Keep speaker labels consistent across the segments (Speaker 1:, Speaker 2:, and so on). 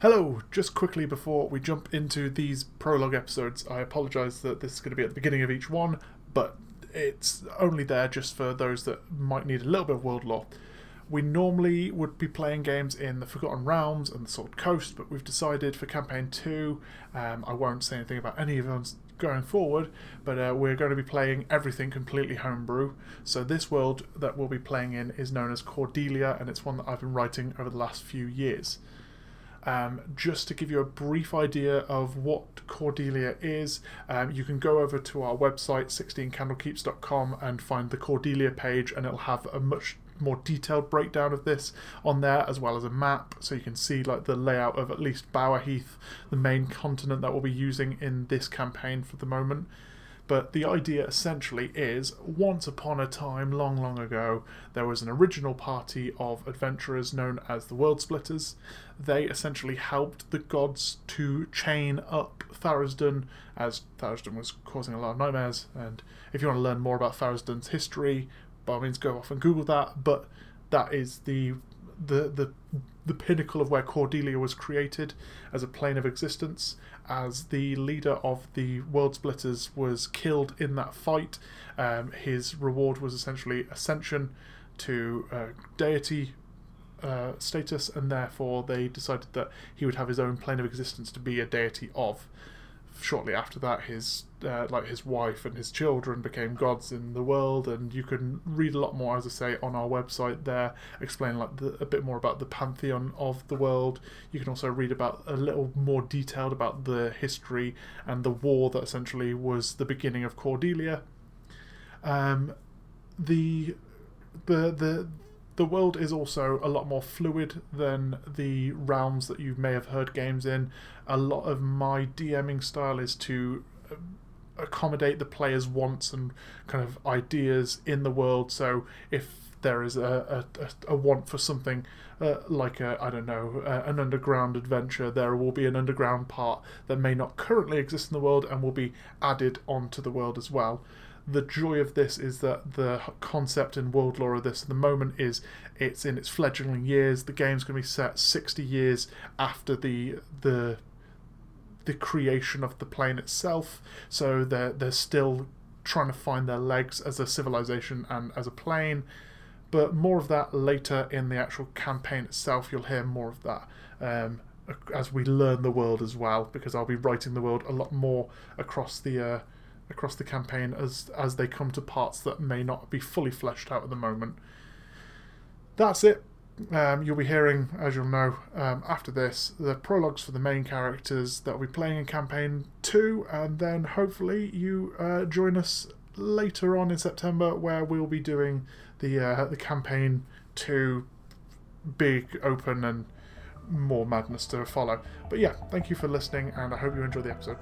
Speaker 1: Hello, just quickly before we jump into these prologue episodes, I apologise that this is going to be at the beginning of each one, but it's only there just for those that might need a little bit of world lore. We normally would be playing games in the Forgotten Realms and the Sword Coast, but we've decided for campaign two, um, I won't say anything about any of those going forward, but uh, we're going to be playing everything completely homebrew. So this world that we'll be playing in is known as Cordelia, and it's one that I've been writing over the last few years. Um, just to give you a brief idea of what Cordelia is, um, you can go over to our website, 16candlekeeps.com, and find the Cordelia page, and it'll have a much more detailed breakdown of this on there, as well as a map, so you can see like the layout of at least Bower Heath, the main continent that we'll be using in this campaign for the moment. But the idea essentially is once upon a time, long, long ago, there was an original party of adventurers known as the World Splitters. They essentially helped the gods to chain up Tharizdun, as Tharizdun was causing a lot of nightmares. And if you want to learn more about Tharizdun's history, by all means go off and Google that. But that is the the the the pinnacle of where Cordelia was created as a plane of existence, as the leader of the World Splitters was killed in that fight. Um, his reward was essentially ascension to uh, deity uh, status, and therefore they decided that he would have his own plane of existence to be a deity of shortly after that, his uh, like his wife and his children became gods in the world, and you can read a lot more, as I say, on our website there, explaining like the, a bit more about the pantheon of the world. You can also read about a little more detailed about the history and the war that essentially was the beginning of Cordelia. Um, the the the the world is also a lot more fluid than the realms that you may have heard games in. A lot of my DMing style is to uh, accommodate the player's wants and kind of ideas in the world. So if there is a, a, a want for something uh, like a I don't know an underground adventure, there will be an underground part that may not currently exist in the world and will be added onto the world as well the joy of this is that the concept and world lore of this at the moment is it's in its fledgling years. The game's going to be set 60 years after the the the creation of the plane itself. So they're they're still trying to find their legs as a civilization and as a plane. But more of that later in the actual campaign itself. You'll hear more of that. Um, as we learn the world as well, because I'll be writing the world a lot more across the uh, across the campaign as as they come to parts that may not be fully fleshed out at the moment. That's it. Um, you'll be hearing, as you'll know, um, after this, the prologues for the main characters that will be playing in campaign two, and then hopefully you uh, join us later on in September, where we'll be doing the uh, the campaign two, big open and more madness to follow. But yeah, thank you for listening, and I hope you enjoy the episode.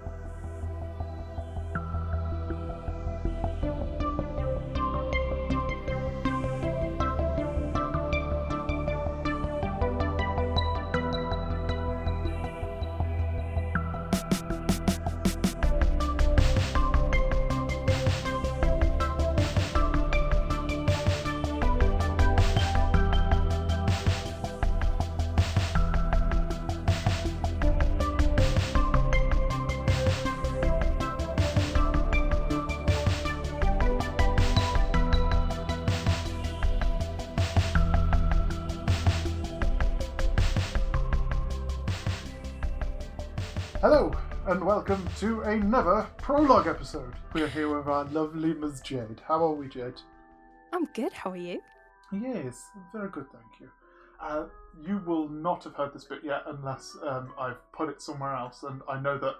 Speaker 1: Prologue episode. We're here with our lovely Ms. Jade. How are we, Jade?
Speaker 2: I'm good. How are you?
Speaker 1: Yes, very good, thank you. Uh, you will not have heard this bit yet unless um, I've put it somewhere else, and I know that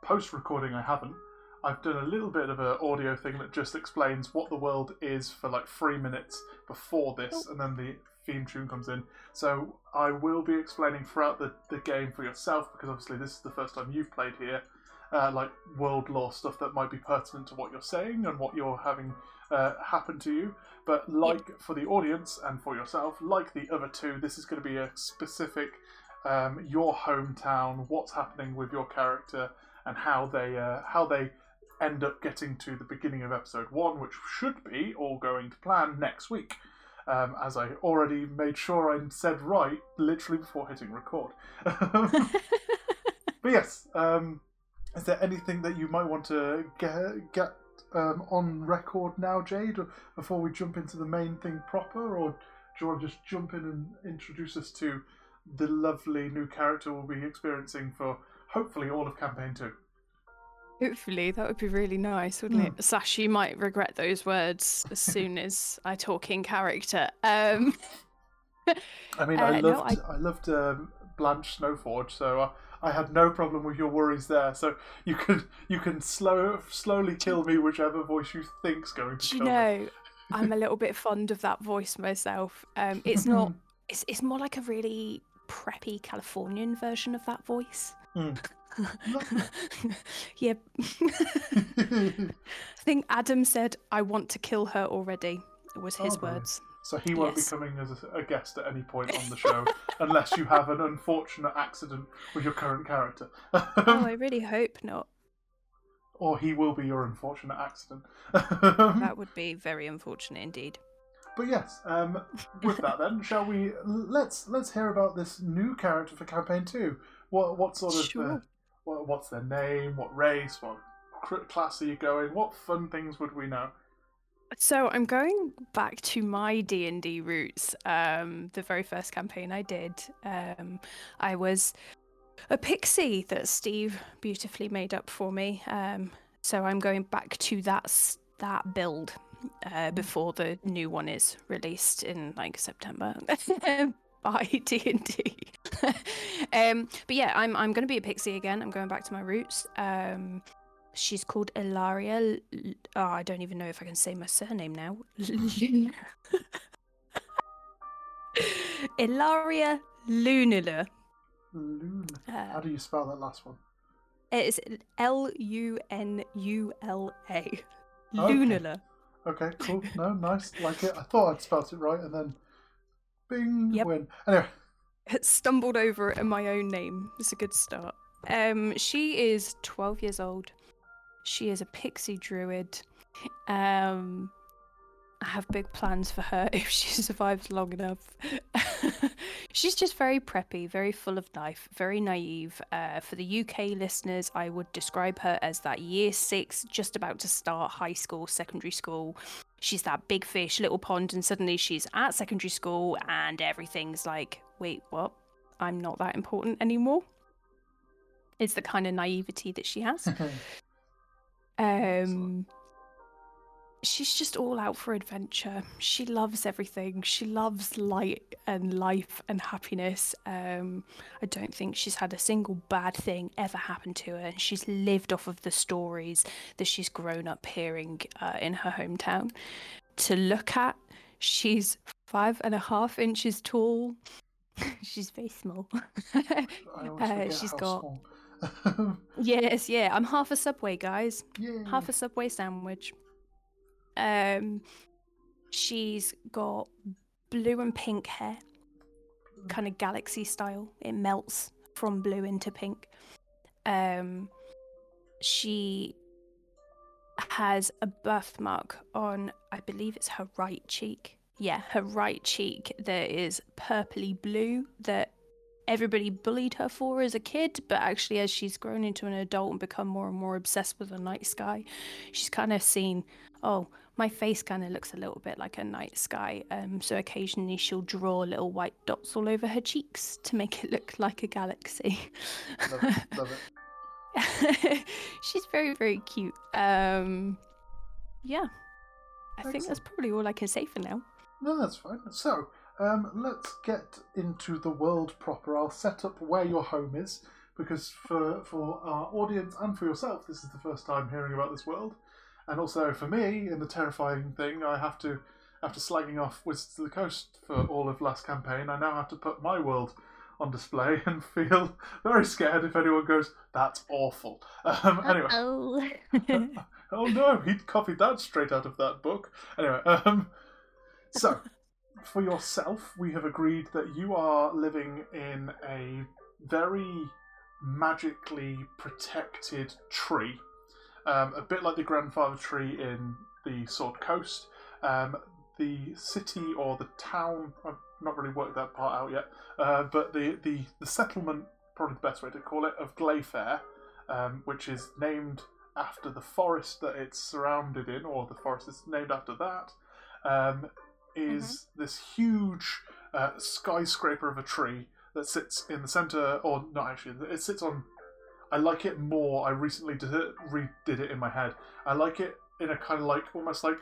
Speaker 1: post recording I haven't. I've done a little bit of an audio thing that just explains what the world is for like three minutes before this, and then the theme tune comes in. So I will be explaining throughout the, the game for yourself because obviously this is the first time you've played here. Uh, like world lore stuff that might be pertinent to what you're saying and what you're having uh, happen to you. But like for the audience and for yourself, like the other two, this is going to be a specific um, your hometown, what's happening with your character, and how they uh, how they end up getting to the beginning of episode one, which should be all going to plan next week. um, as I already made sure I said right literally before hitting record. but yes, um, is there anything that you might want to get, get um, on record now, Jade, before we jump into the main thing proper, or do you want to just jump in and introduce us to the lovely new character we'll be experiencing for hopefully all of campaign two?
Speaker 2: Hopefully, that would be really nice, wouldn't
Speaker 1: Hmm.
Speaker 2: it? Sash, you might regret those words as soon as I talk in character. Um,
Speaker 1: I mean, I
Speaker 2: Uh, no,
Speaker 1: loved I... loved um, Blanche Snowforge, so I had no problem with your worries there. So you can you can slow slowly kill me whichever voice you think's going to
Speaker 2: do you
Speaker 1: me.
Speaker 2: know, I'm a little bit fond of that voice myself. Um, it's not. It's it's more like a really preppy Californian version of that voice.
Speaker 1: Mm.
Speaker 2: Yeah. I think Adam said, "I want to kill her already." Was his
Speaker 1: Oh,
Speaker 2: words.
Speaker 1: So he won't
Speaker 2: Yes.
Speaker 1: be coming as a, a guest at any point on the show unless you have an unfortunate accident with your current character.
Speaker 2: Oh, I really hope not.
Speaker 1: or he will be your unfortunate accident.
Speaker 2: That would be very unfortunate indeed.
Speaker 1: But yes, um, with that then, shall we? Let's let's hear about this new character for campaign two. What what sort of uh,
Speaker 2: Sure.
Speaker 1: what, what's their name? What race? What cr- class are you going? What fun things would we know?
Speaker 2: So I'm going back to my D and D roots. Um, the very first campaign I did, um, I was a pixie that Steve beautifully made up for me. Um, so I'm going back to that that build uh, before the new one is released in like September. by D and D. Um, but yeah, I'm I'm going to be a pixie again. I'm going back to my roots. Um, she's called Ilaria. Oh, I don't even know if I can say my surname now. Ilaria Lunula.
Speaker 1: Luna. How
Speaker 2: Uh,
Speaker 1: do you spell that last one?
Speaker 2: it's L U N U L A. Lunula.
Speaker 1: Okay, cool. No, nice. Like it. I thought I'd spelt it right, and then, bing,
Speaker 2: Yep.
Speaker 1: win. Anyway,
Speaker 2: Stumbled over it in my own name. It's a good start. Um, she is 12 years old. She is a pixie druid. Um, I have big plans for her if she survives long enough. She's just very preppy, very full of life, very naive. Uh, for the UK listeners, I would describe her as that year six, just about to start high school, secondary school. She's that big fish, little pond, and suddenly she's at secondary school, and everything's like, wait, what? I'm not that important anymore. It's the kind of naivety that she has. Um, she's just all out for adventure. She loves everything. She loves light and life and happiness. Um, I don't think she's had a single bad thing ever happen to her. And she's lived off of the stories that she's grown up hearing uh, in her hometown. To look at, she's five and a half inches tall. she's very small. Uh, she's got-
Speaker 1: small.
Speaker 2: yes, yeah. I'm half a subway, guys.
Speaker 1: yeah.
Speaker 2: half a subway sandwich. Um, she's got blue and pink hair, kind of galaxy style. It melts from blue into pink. Um, she has a birthmark on, I believe it's her right cheek. Yeah, her right cheek that is purpley blue that everybody bullied her for as a kid, but actually, as she's grown into an adult and become more and more obsessed with the night sky, she's kind of seen, oh, my face kind of looks a little bit like a night sky. Um, so occasionally she'll draw little white dots all over her cheeks to make it look like a galaxy.
Speaker 1: Love it. Love it.
Speaker 2: she's very, very cute. Um, yeah, I think that's probably all I can say for now.
Speaker 1: No, that's fine. So, um, let's get into the world proper. I'll set up where your home is because for for our audience and for yourself, this is the first time hearing about this world, and also for me, in the terrifying thing, I have to after slagging off Wizards of the Coast for all of last campaign, I now have to put my world on display and feel very scared if anyone goes, "That's awful." Um, anyway.
Speaker 2: Oh.
Speaker 1: no, he copied that straight out of that book. Anyway, um, so for yourself, we have agreed that you are living in a very magically protected tree, um, a bit like the grandfather tree in the Sword Coast. Um, the city or the town. I've not really worked that part out yet, uh, but the, the the settlement, probably the best way to call it, of Glayfair, um, which is named after the forest that it's surrounded in, or the forest is named after that, um, is this huge uh, skyscraper of a tree that sits in the center, or not actually, it sits on. I like it more. I recently did it, redid it in my head. I like it in a kind of like almost like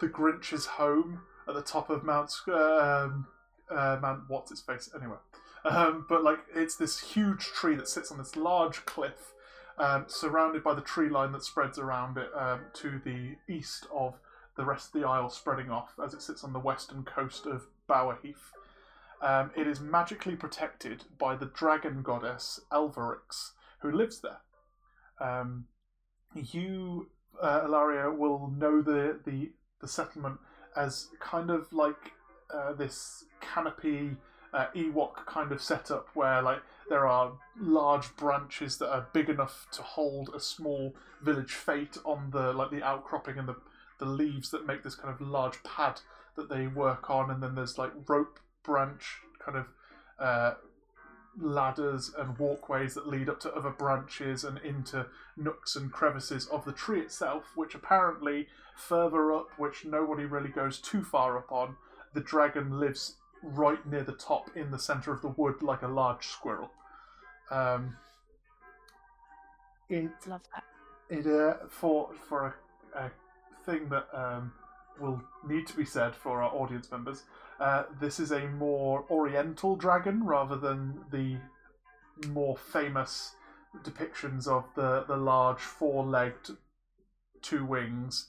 Speaker 1: the Grinch's home at the top of Mount um, uh, Mount what's its face anyway. Um, but like it's this huge tree that sits on this large cliff, um, surrounded by the tree line that spreads around it um, to the east of the rest of the isle, spreading off as it sits on the western coast of Bower Heath. Um, it is magically protected by the dragon goddess Elvarix, who lives there. Um, you, uh, Ilaria, will know the, the the settlement as kind of like uh, this canopy uh, Ewok kind of setup where like there are large branches that are big enough to hold a small village fete on the like the outcropping and the the leaves that make this kind of large pad that they work on, and then there's like rope branch kind of uh, ladders and walkways that lead up to other branches and into nooks and crevices of the tree itself, which apparently further up, which nobody really goes too far up on, the dragon lives right near the top in the center of the wood like a large squirrel. Um, it
Speaker 2: Love that.
Speaker 1: it uh, for for a, a thing that um, will need to be said for our audience members. Uh, this is a more oriental dragon rather than the more famous depictions of the the large four-legged, two wings,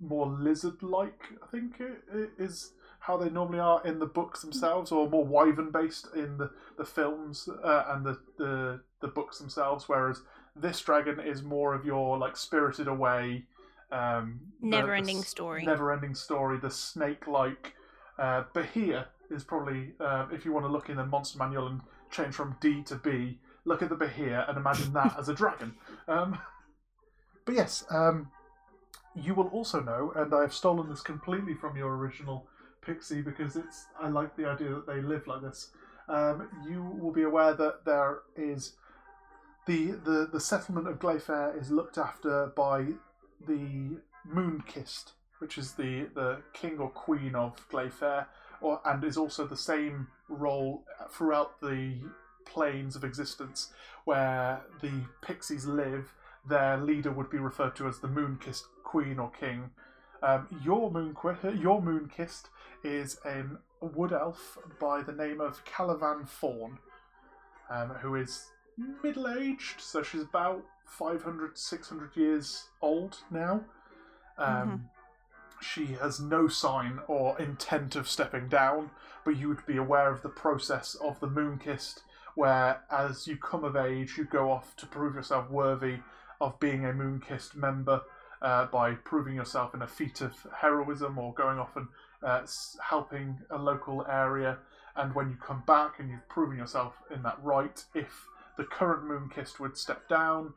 Speaker 1: more lizard-like. I think it, is how they normally are in the books themselves, or more wyvern-based in the the films uh, and the, the the books themselves. Whereas this dragon is more of your like spirited away um
Speaker 2: Never
Speaker 1: the
Speaker 2: ending
Speaker 1: s-
Speaker 2: story.
Speaker 1: never ending story the snake like uh behir is probably uh, if you want to look in the monster manual and change from d to b look at the behir and imagine that as a dragon um but yes um you will also know and i've stolen this completely from your original pixie because it's i like the idea that they live like this um, you will be aware that there is the the the settlement of Glayfair is looked after by the Moonkist, which is the the king or queen of Glayfair, or and is also the same role throughout the planes of existence where the pixies live. Their leader would be referred to as the Moonkist queen or king. Um, your moon your Moonkist is an wood elf by the name of Calavan Fawn, um, who is middle aged, so she's about 500, 600 years old now. Um, She has no sign or intent of stepping down, but you would be aware of the process of the Moonkist, where as you come of age, you go off to prove yourself worthy of being a Moonkist member uh, by proving yourself in a feat of heroism or going off and uh, helping a local area. And when you come back and you've proven yourself in that right, if the current Moonkist would step down,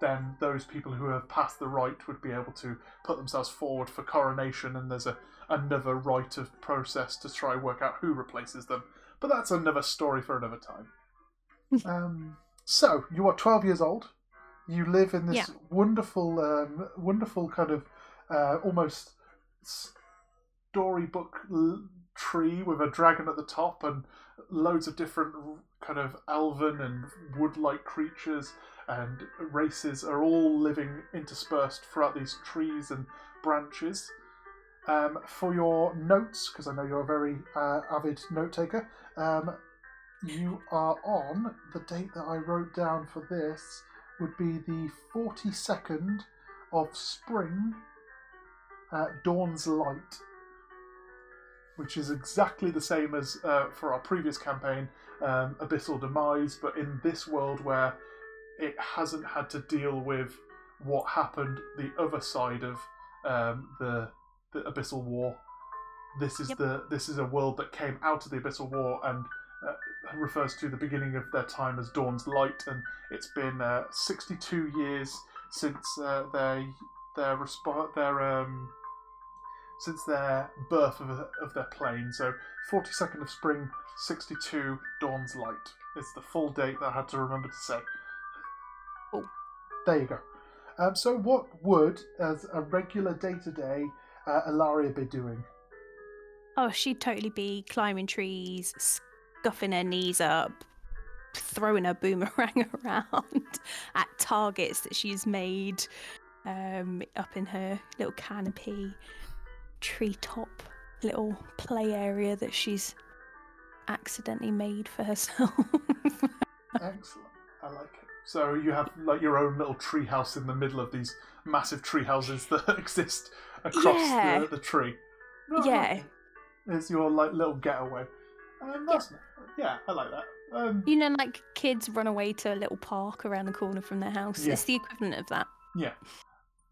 Speaker 1: then those people who have passed the rite would be able to put themselves forward for coronation, and there's a another rite of process to try and work out who replaces them. But that's another story for another time. um, so you are 12 years old. You live in this
Speaker 2: Yeah.
Speaker 1: wonderful, um, wonderful kind of uh, almost storybook l- tree with a dragon at the top and loads of different kind of elven and wood-like creatures and races are all living interspersed throughout these trees and branches. Um, for your notes, because I know you're a very uh, avid note taker, um, you are on the date that I wrote down for this would be the 42nd of spring, uh, Dawn's Light, which is exactly the same as uh, for our previous campaign, um, Abyssal Demise, but in this world where it hasn't had to deal with what happened the other side of um, the the Abyssal War. This is
Speaker 2: Yep.
Speaker 1: the this is a world that came out of the Abyssal War and uh, refers to the beginning of their time as Dawn's Light, and it's been uh, 62 years since uh, their their resp- their um, since their birth of, of their plane. So 42nd of spring, 62 dawn's light. It's the full date that I had to remember to say.
Speaker 2: Cool.
Speaker 1: There you go. Um, so, what would, as a regular day to day, Ilaria be doing?
Speaker 2: Oh, she'd totally be climbing trees, scuffing her knees up, throwing her boomerang around at targets that she's made um, up in her little canopy, treetop little play area that she's accidentally made for herself.
Speaker 1: Excellent. I like it. So you have like your own little tree house in the middle of these massive tree houses that exist across
Speaker 2: Yeah.
Speaker 1: the, the tree. No,
Speaker 2: Yeah.
Speaker 1: like. It's your like little getaway. Um, that's yeah. I like that. Um,
Speaker 2: you know, like kids run away to a little park around the corner from their house.
Speaker 1: Yeah.
Speaker 2: It's the equivalent of that.
Speaker 1: Yeah.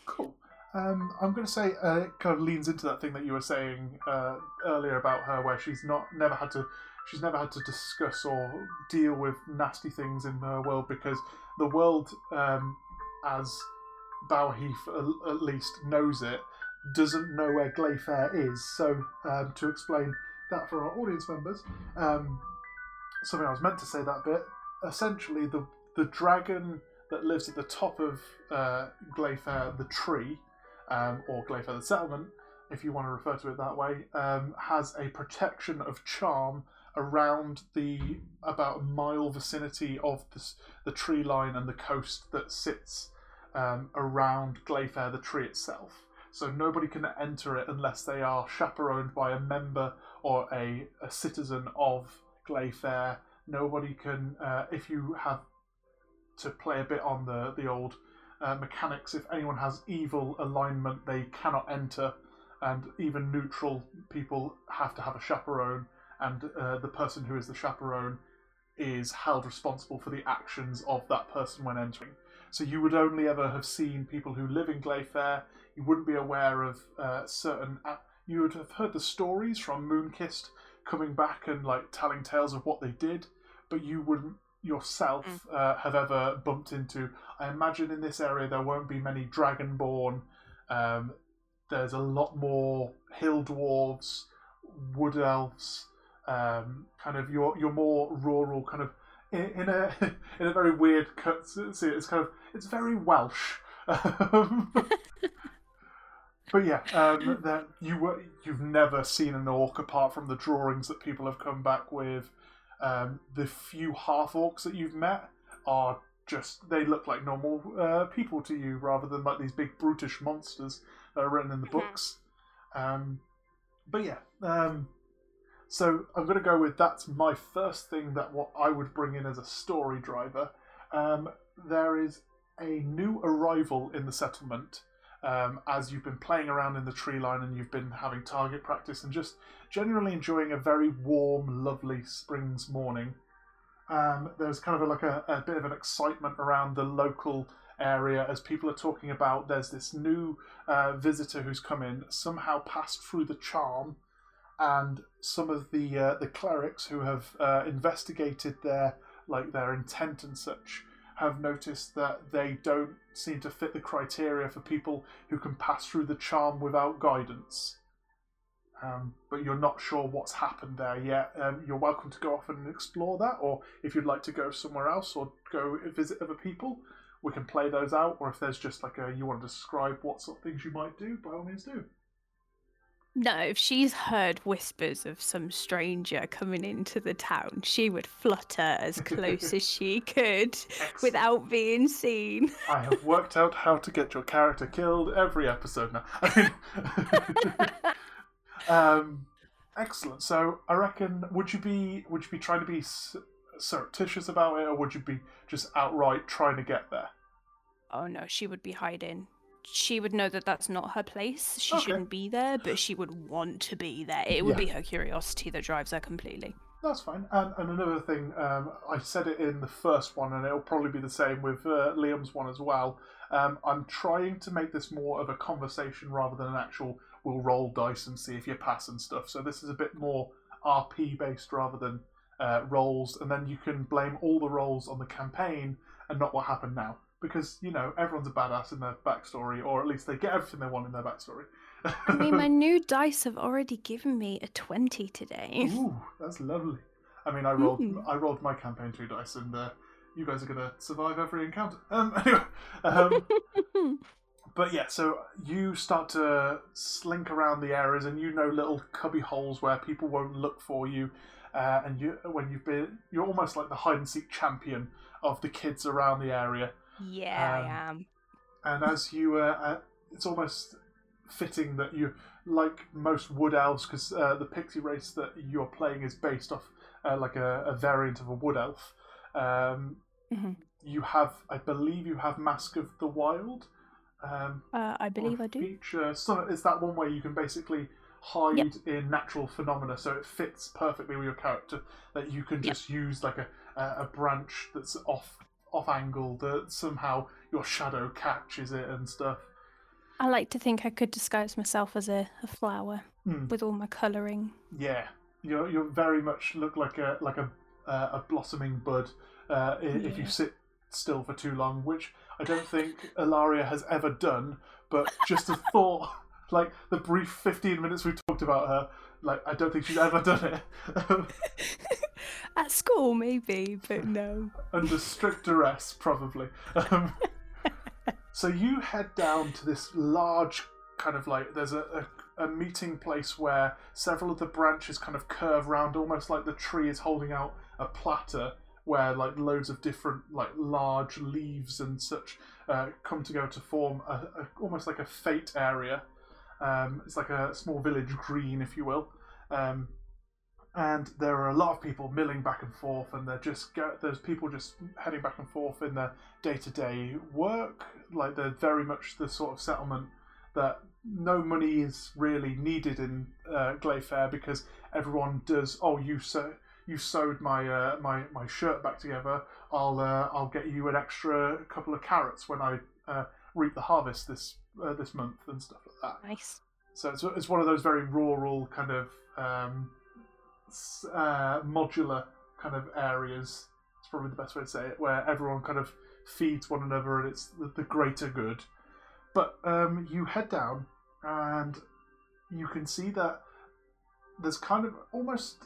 Speaker 1: Cool. Um, I'm going to say uh, it kind of leans into that thing that you were saying uh, earlier about her, where she's not never had to she's never had to discuss or deal with nasty things in her world because the world, um, as Bauheath at, at least knows it, doesn't know where Glayfair is. So um, to explain that for our audience members, um, something I was meant to say that bit. Essentially, the the dragon that lives at the top of uh, Glayfair, the tree, um, or Glayfair, the settlement, if you want to refer to it that way, um, has a protection of charm around the about a mile vicinity of the, the tree line and the coast that sits um, around Glayfair, the tree itself. So nobody can enter it unless they are chaperoned by a member or a, a citizen of Glayfair. Nobody can, uh, if you have to play a bit on the the old uh, mechanics. If anyone has evil alignment, they cannot enter, and even neutral people have to have a chaperone. And uh, the person who is the chaperone is held responsible for the actions of that person when entering. So you would only ever have seen people who live in Glayfair. You wouldn't be aware of uh, certain. You would have heard the stories from Moonkist coming back and like telling tales of what they did, but you wouldn't yourself uh, have ever bumped into. I imagine in this area there won't be many dragonborn. Um, there's a lot more hill dwarves, wood elves, um, kind of your your more rural kind of in, in a in a very weird cut. See, it's kind of it's very Welsh. But yeah, um, that you were you've never seen an orc apart from the drawings that people have come back with. Um, the few half orcs that you've met are just they look like normal uh, people to you rather than like these big brutish monsters that are written in the
Speaker 2: Mhm.
Speaker 1: books. Um, but yeah, um, so I'm going to go with that's my first thing that what I would bring in as a story driver. Um, there is a new arrival in the settlement um, as you've been playing around in the tree line and you've been having target practice and just generally enjoying a very warm, lovely spring's morning. Um, there's kind of a, like a, a bit of an excitement around the local area as people are talking about there's this new uh, visitor who's come in, somehow passed through the charm, and some of the uh, the clerics who have uh, investigated their like their intent and such have noticed that they don't seem to fit the criteria for people who can pass through the charm without guidance. Um, but you're not sure what's happened there yet. Um, you're welcome to go off and explore that, or if you'd like to go somewhere else or go visit other people, we can play those out. Or if there's just like a you want to describe what sort of things you might do, by all means do.
Speaker 2: No, if she's heard whispers of some stranger coming into the town, she would flutter as close as she could without being seen.
Speaker 1: I have worked out how to get your character killed every episode now. I mean, um, excellent. So I reckon, would you be would you be trying to be surreptitious about it, or would you be just outright trying to get there?
Speaker 2: Oh no, she would be hiding. She would know that that's not her place. She
Speaker 1: Okay.
Speaker 2: shouldn't be there, but she would want to be there. It would
Speaker 1: Yeah.
Speaker 2: be her curiosity that drives her completely.
Speaker 1: That's fine. And, and another thing, um, I said it in the first one, and it'll probably be the same with uh, Liam's one as well. Um, I'm trying to make this more of a conversation rather than an actual we'll roll dice and see if you pass and stuff. So this is a bit more RP based rather than uh, rolls, and then you can blame all the rolls on the campaign and not what happened now. Because, you know, everyone's a badass in their backstory, or at least they get everything they want in their backstory.
Speaker 2: I mean, my new dice have already given me a 20 today.
Speaker 1: Ooh, that's lovely. I mean, I rolled
Speaker 2: Mm.
Speaker 1: I rolled my campaign two dice, and uh, you guys are gonna survive every encounter. Um, anyway, um, but yeah, so you start to slink around the areas, and you know little cubby holes where people won't look for you. Uh, and you, when you've been, you're almost like the hide and seek champion of the kids around the area.
Speaker 2: Yeah,
Speaker 1: Um,
Speaker 2: I am.
Speaker 1: And as you, uh, uh, it's almost fitting that you, like most wood elves, because uh, the pixie race that you're playing is based off uh, like a, a variant of a wood elf. Um,
Speaker 2: Mhm.
Speaker 1: You have, I believe, you have Mask of the Wild. Um,
Speaker 2: Uh, I believe I do.
Speaker 1: Feature. So it's that one where you can basically hide in natural phenomena, so it fits perfectly with your character. That you can
Speaker 2: Yep.
Speaker 1: just use like a a branch that's off off angle that somehow your shadow catches it and stuff.
Speaker 2: I like to think I could disguise myself as a, a flower
Speaker 1: Hmm.
Speaker 2: with all my colouring.
Speaker 1: Yeah, you you very much look like a like a uh, a blossoming bud uh, i- if you sit still for too long, which I don't think Ilaria has ever done. But just a thought, like the brief fifteen minutes we talked about her, like I don't think she's ever done it
Speaker 2: At school, maybe, but no.
Speaker 1: under strict duress, probably. Um, so you head down to this large kind of like there's a, a, a meeting place where several of the branches kind of curve round almost like the tree is holding out a platter where like loads of different like large leaves and such uh, come together to form a, a, almost like a fete area um, it's like a small village green if you will um, and there are a lot of people milling back and forth and they're just go- there's people just heading back and forth in their day-to-day work. Like they're very much the sort of settlement that no money is really needed in uh, Glayfair because everyone does oh you sew you sewed my uh, my my shirt back together. I'll uh, I'll get you an extra couple of carrots when I uh, reap the harvest this uh, this month and stuff like that.
Speaker 2: Nice.
Speaker 1: so it's, it's one of those very rural kind of um, uh, modular kind of areas. It's probably the best way to say it, where everyone kind of feeds one another and it's the, the greater good. But um, you head down and you can see that there's kind of almost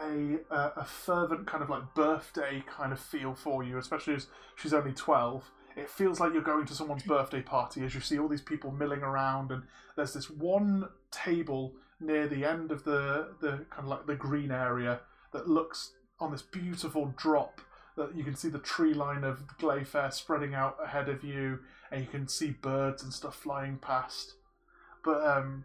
Speaker 1: a, a, a fervent kind of like birthday kind of feel for you, especially as she's only 12. It feels like you're going to someone's birthday party as you see all these people milling around and there's this one table near the end of the the kind of like the green area that looks on this beautiful drop that you can see the tree line of Glayfair spreading out ahead of you and you can see birds and stuff flying past. But um,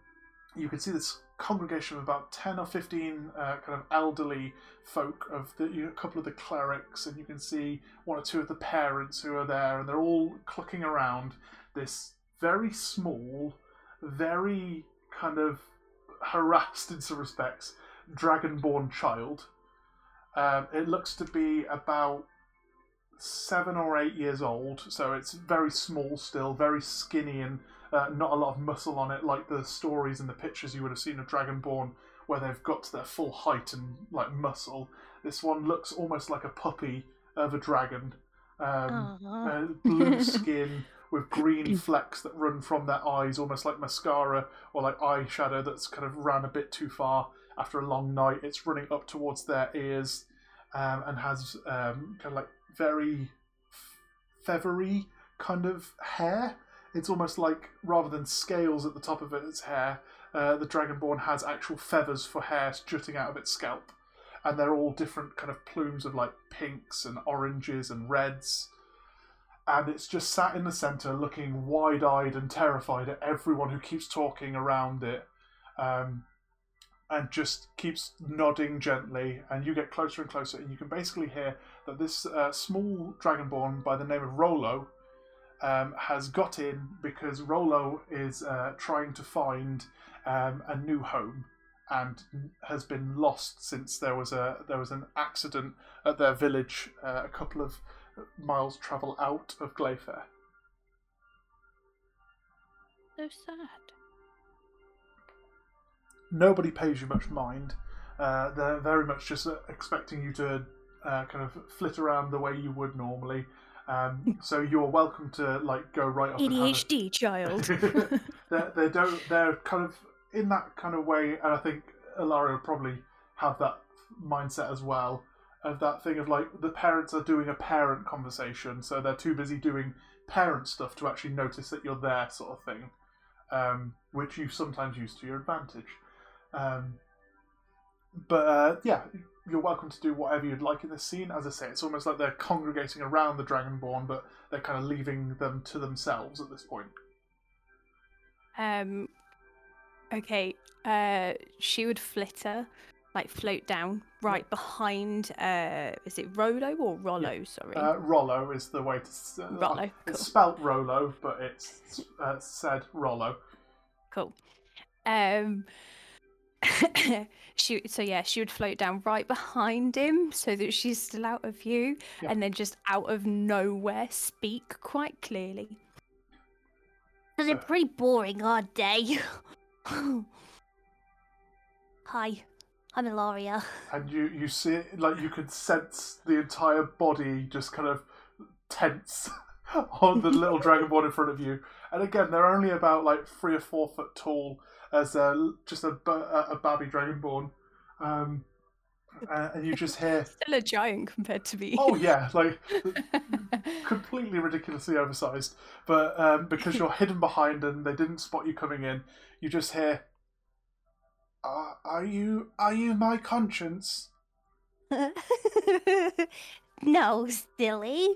Speaker 1: you can see this congregation of about 10 or 15 uh, kind of elderly folk of the you know, a couple of the clerics and you can see one or two of the parents who are there and they're all clucking around this very small very kind of harassed in some respects dragonborn child. Um, it looks to be about seven or eight years old, so it's very small still, very skinny, and uh, not a lot of muscle on it, like the stories and the pictures you would have seen of Dragonborn, where they've got to their full height and like muscle. This one looks almost like a puppy of a dragon. Um, uh, blue skin with green flecks that run from their eyes, almost like mascara or like eyeshadow that's kind of ran a bit too far after a long night. It's running up towards their ears um, and has um, kind of like very feathery kind of hair. It's almost like rather than scales at the top of it, its hair, uh, the Dragonborn has actual feathers for hair jutting out of its scalp. And they're all different kind of plumes of like pinks and oranges and reds and it's just sat in the center looking wide-eyed and terrified at everyone who keeps talking around it um, and just keeps nodding gently and you get closer and closer and you can basically hear that this uh, small dragonborn by the name of rolo um, has got in because rolo is uh, trying to find um, a new home and has been lost since there was a there was an accident at their village uh, a couple of miles travel out of Glayfair.
Speaker 2: So sad.
Speaker 1: Nobody pays you much mind. Uh, they're very much just uh, expecting you to uh, kind of flit around the way you would normally. Um, so you're welcome to like go right up and a-
Speaker 2: ADHD child.
Speaker 1: they they don't they're kind of in that kind of way, and I think Ilaria probably have that mindset as well of that thing of like the parents are doing a parent conversation, so they're too busy doing parent stuff to actually notice that you're there, sort of thing, um, which you sometimes use to your advantage. Um, but uh, yeah, you're welcome to do whatever you'd like in this scene. As I say, it's almost like they're congregating around the Dragonborn, but they're kind of leaving them to themselves at this point.
Speaker 2: Um. Okay. Uh, she would flitter, like float down right behind. Uh, is it Rolo or Rollo? Sorry.
Speaker 1: Uh, Rollo is the way to. s- Uh,
Speaker 2: Rollo.
Speaker 1: It's
Speaker 2: Cool.
Speaker 1: spelt Rolo, but it's uh, said Rollo.
Speaker 2: Cool. Um. she so yeah she would float down right behind him so that she's still out of view
Speaker 1: Yeah.
Speaker 2: and then just out of nowhere speak quite clearly
Speaker 3: So they're pretty boring, aren't? Hi, I'm in Ilaria.
Speaker 1: and you you see it, like you could sense the entire body just kind of tense on the little dragonborn in front of you. And again they're only about like three or four foot tall as a, just a, ba- a, a babby dragonborn. Um, uh, and you just hear
Speaker 2: still a giant compared to me.
Speaker 1: Oh yeah like completely ridiculously oversized. But um, because you're hidden behind and they didn't spot you coming in you just hear uh, are you are you my conscience
Speaker 3: no, silly.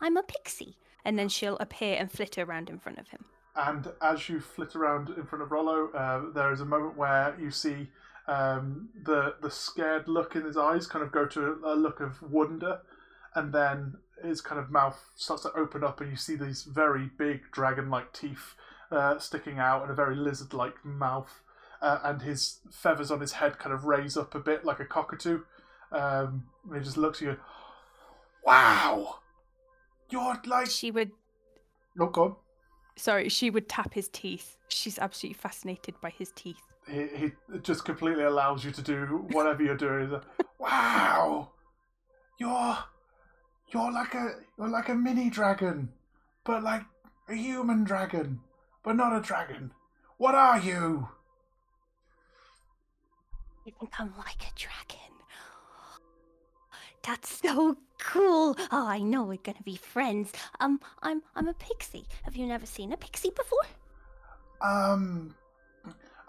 Speaker 3: I'm a pixie.
Speaker 2: and then she'll appear and flitter around in front of him
Speaker 1: And as you flit around in front of Rollo, uh, there is a moment where you see um, the the scared look in his eyes kind of go to a look of wonder, and then his kind of mouth starts to open up, and you see these very big dragon-like teeth uh, sticking out, and a very lizard-like mouth, uh, and his feathers on his head kind of raise up a bit like a cockatoo. Um, and he just looks at you. Wow, you're like
Speaker 2: she would
Speaker 1: oh god.
Speaker 2: sorry she would tap his teeth she's absolutely fascinated by his teeth
Speaker 1: he, he just completely allows you to do whatever you're doing. Like, wow, you're you're like a you're like a mini dragon, but like a human dragon, but not a dragon. What are you?
Speaker 3: You think I'm like a dragon? That's so cool. Oh, I know we're gonna be friends. Um, I'm I'm a pixie. Have you never seen a pixie before?
Speaker 1: Um,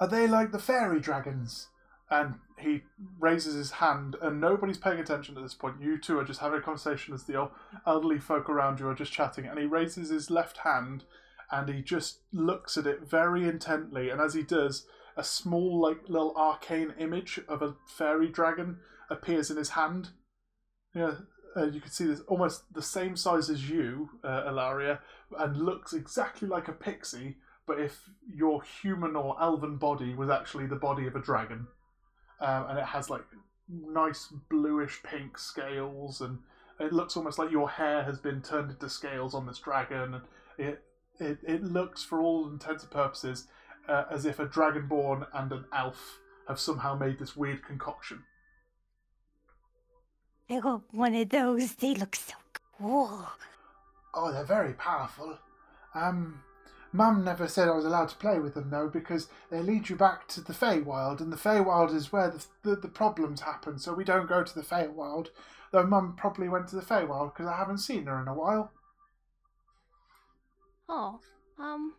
Speaker 1: are they like the fairy dragons? And he raises his hand, and nobody's paying attention at this point. You two are just having a conversation as the elderly folk around you are just chatting. And he raises his left hand, and he just looks at it very intently. And as he does, a small, like, little arcane image of a fairy dragon appears in his hand. Yeah, uh, you can see this almost the same size as you, uh, Ilaria, and looks exactly like a pixie but if your human or elven body was actually the body of a dragon, um, and it has like nice bluish pink scales, and it looks almost like your hair has been turned into scales on this dragon, and it it, it looks for all intents and purposes uh, as if a dragonborn and an elf have somehow made this weird concoction.
Speaker 3: I got one of those. They look so cool.
Speaker 1: Oh, they're very powerful. Um, Mum never said I was allowed to play with them though, because they lead you back to the Feywild, and the Feywild is where the, the, the problems happen. So we don't go to the Feywild. Though Mum probably went to the Feywild because I haven't seen her in a while.
Speaker 3: Oh, um.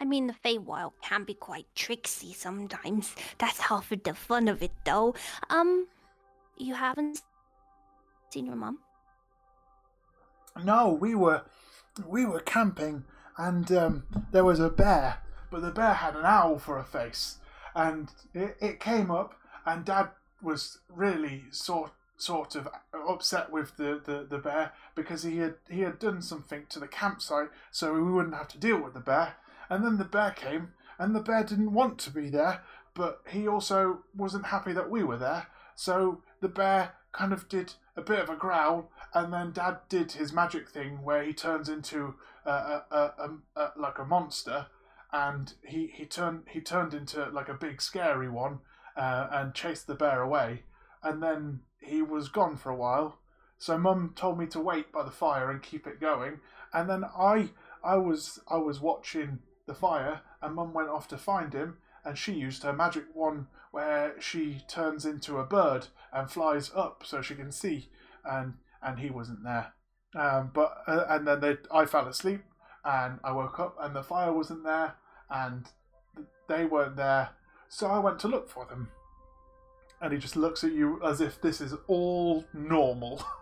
Speaker 3: I mean, the Feywild can be quite tricksy sometimes. That's half of the fun of it, though. Um, you haven't seen your mum?
Speaker 1: No, we were we were camping, and um, there was a bear, but the bear had an owl for a face, and it, it came up, and Dad was really sort sort of upset with the, the, the bear because he had he had done something to the campsite, so we wouldn't have to deal with the bear. And then the bear came, and the bear didn't want to be there, but he also wasn't happy that we were there. So the bear kind of did a bit of a growl, and then Dad did his magic thing where he turns into a, a, a, a, like a monster, and he, he turned he turned into like a big scary one, uh, and chased the bear away, and then he was gone for a while. So Mum told me to wait by the fire and keep it going, and then I I was I was watching the fire, and Mum went off to find him, and she used her magic wand where she turns into a bird and flies up so she can see, and and he wasn't there. Um, but uh, and then they, I fell asleep, and I woke up, and the fire wasn't there, and they weren't there, so I went to look for them. And he just looks at you as if this is all normal.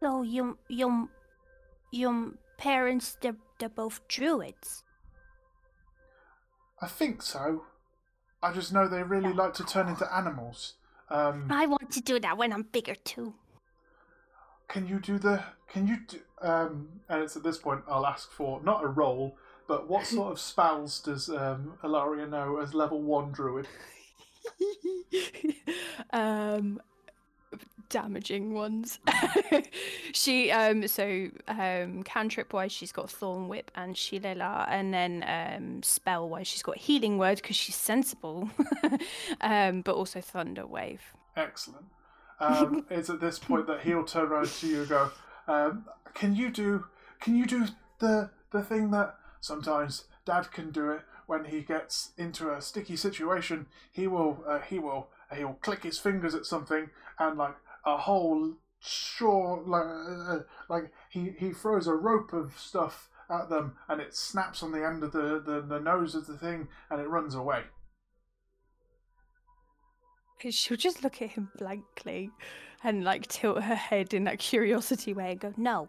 Speaker 3: So your your your parents they're they're both druids.
Speaker 1: I think so. I just know they really like to turn into animals. Um,
Speaker 3: I want to do that when I'm bigger too.
Speaker 1: can you do the? Can you do? Um, and it's at this point I'll ask for not a roll, but what sort of spells does um, Ilaria know as level one druid?
Speaker 2: um damaging ones she um so um cantrip wise she's got thorn whip and shillelagh and then um spell wise she's got healing word because she's sensible um but also thunder wave
Speaker 1: Excellent. Um, it's at this point that he'll turn around to you and go, um, "Can you do? Can you do the the thing that sometimes Dad can do it when he gets into a sticky situation? He will uh, he will he will click his fingers at something and like a whole shore like uh, like he he throws a rope of stuff at them and it snaps on the end of the, the, the nose of the thing and it runs away.
Speaker 2: because she'll just look at him blankly and like tilt her head in that curiosity way and go no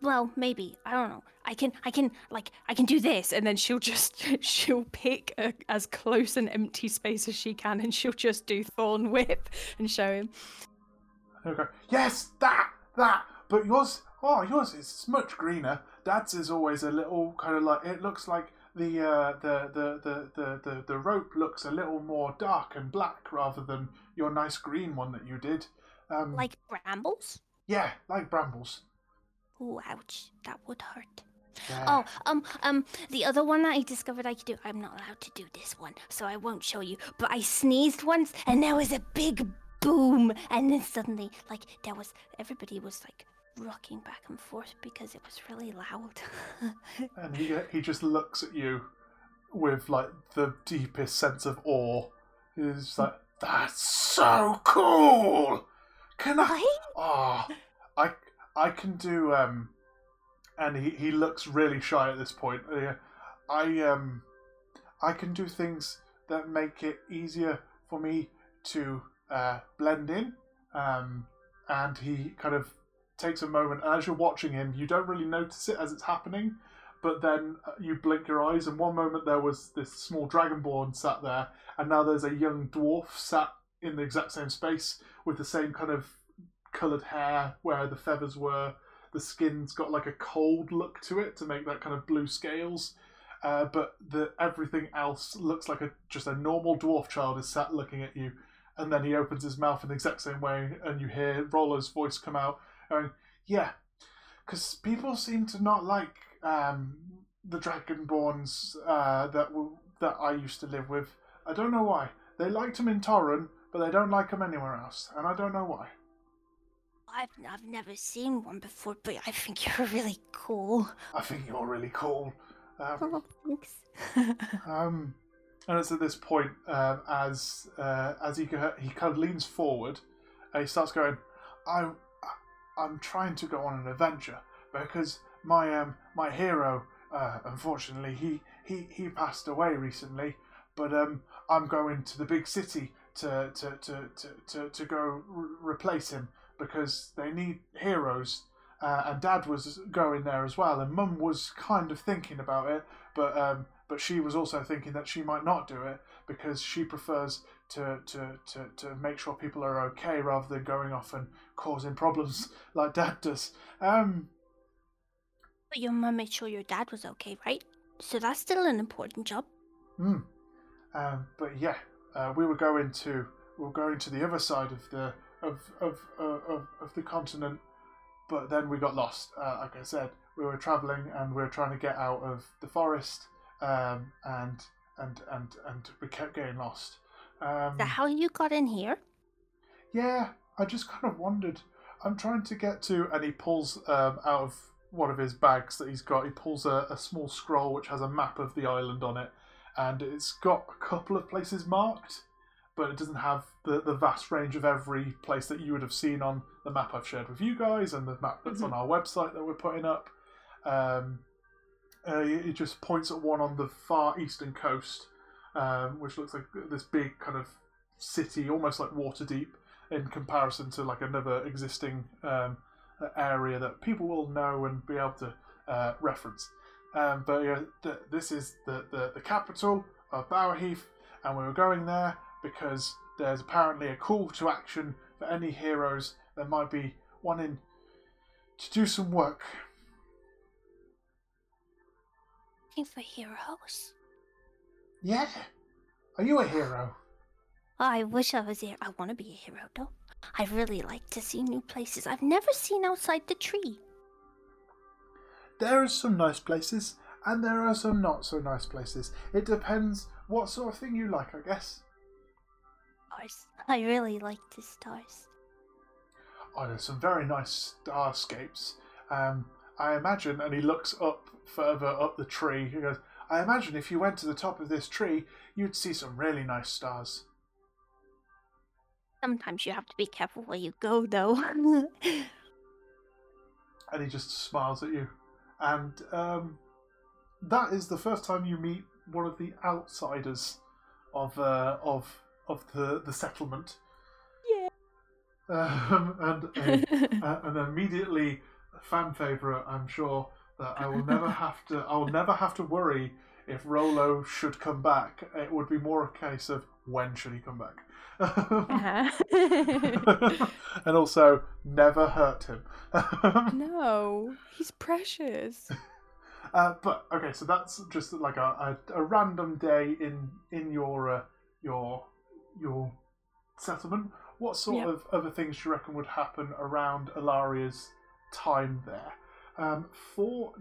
Speaker 3: Well, maybe I don't know.
Speaker 2: I can, I can, like, I can do this, and then she'll just, she'll pick a, as close an empty space as she can, and she'll just do Thorn Whip and show him.
Speaker 1: Go, yes, that, that. But yours, oh, yours is much greener. Dad's is always a little kind of like it looks like the uh, the, the, the, the the the rope looks a little more dark and black rather than your nice green one that you did. Um,
Speaker 3: Like brambles?
Speaker 1: yeah, like brambles.
Speaker 3: Ooh, ouch. That would hurt.
Speaker 1: Yeah.
Speaker 3: Oh, um, um, the other one that I discovered I could do. I'm not allowed to do this one, so I won't show you. But I sneezed once, and there was a big boom, and then suddenly, like, there was everybody was like rocking back and forth because it was really loud.
Speaker 1: And he he just looks at you with like the deepest sense of awe. He's like, "That's so cool! Can I?
Speaker 3: Right?
Speaker 1: Oh, I I can do." Um, and he he looks really shy at this point. I um, I can do things that make it easier for me to uh, blend in. Um, and he kind of takes a moment. As you're watching him, you don't really notice it as it's happening but then uh, you blink your eyes, and one moment there was this small dragonborn sat there, and now there's a young dwarf sat in the exact same space with the same kind of coloured hair where the feathers were. The skin's got like a cold look to it to make that kind of blue scales. Uh, but the everything else looks like a just a normal dwarf child is sat looking at you, and then he opens his mouth in the exact same way, and you hear Rollo's voice come out, going, "Yeah, because people seem to not like um, the dragonborns uh, that w- that I used to live with. I don't know why. They liked them in Torren, but they don't like them anywhere else, and I don't know why.
Speaker 3: I've I've never seen one before, but I think you're really cool.
Speaker 1: I think you're really cool." Um,
Speaker 3: Oh, thanks.
Speaker 1: um, and it's at this point um, as uh, as he he kind of leans forward, and he starts going, "I I'm trying to go on an adventure because my um my hero, uh, unfortunately, he he he passed away recently, but um I'm going to the big city to to to to to, to go re- replace him because they need heroes." Uh, and Dad was going there as well, and Mum was kind of thinking about it, but um, but she was also thinking that she might not do it because she prefers to, to, to, to make sure people are okay rather than going off and causing problems like Dad does. Um,
Speaker 3: But your mum made sure your dad was okay, right? So that's still an important job.
Speaker 1: hmm. um, but yeah, uh, we were going to we were going to the other side of the of of uh, of, of the continent, but then we got lost. Uh, like I said, we were traveling and we were trying to get out of the forest, um, and and and and we kept getting lost. Um,
Speaker 3: that how you got in here?
Speaker 1: Yeah, I just kind of wondered. I'm trying to get to, and he pulls um, out of one of his bags that he's got. He pulls a, a small scroll which has a map of the island on it, and it's got a couple of places marked, but it doesn't have the, the vast range of every place that you would have seen on the map I've shared with you guys and the map that's on our website that we're putting up. Um, uh, it just points at one on the far eastern coast, um, which looks like this big kind of city, almost like Waterdeep, in comparison to like another existing um, area that people will know and be able to uh, reference. Um, but yeah, th- this is the, the, the capital of Bowerheath, and we were going there because there's apparently a call to action for any heroes that might be wanting to do some work.
Speaker 3: Looking for heroes.
Speaker 1: Yeah? Are you a hero?
Speaker 3: I wish I was here. I want to be a hero, though. I really like to see new places I've never seen outside the tree.
Speaker 1: There are some nice places, and there are some not so nice places. It depends what sort of thing you like, I guess.
Speaker 3: Stars. I really like the stars.
Speaker 1: Oh, there's some very nice starscapes. Um, I imagine, and he looks up further up the tree. He goes, I imagine if you went to the top of this tree, you'd see some really nice stars.
Speaker 3: Sometimes you have to be careful where you go, though.
Speaker 1: And he just smiles at you. And um, that is the first time you meet one of the outsiders of uh, of of the, the settlement.
Speaker 2: Yeah.
Speaker 1: Um, and a, a- an immediately fan favorite, I'm sure that I will never have to. I will never have to worry if Rollo should come back. It would be more a case of when should he come back,
Speaker 2: Uh-huh.
Speaker 1: and also never hurt him.
Speaker 2: no, he's precious.
Speaker 1: Uh, but okay, so that's just like a, a, a random day in in your uh, your your settlement. What sort
Speaker 2: Yep.
Speaker 1: of other things do you reckon would happen around Ilaria's time there? Um, for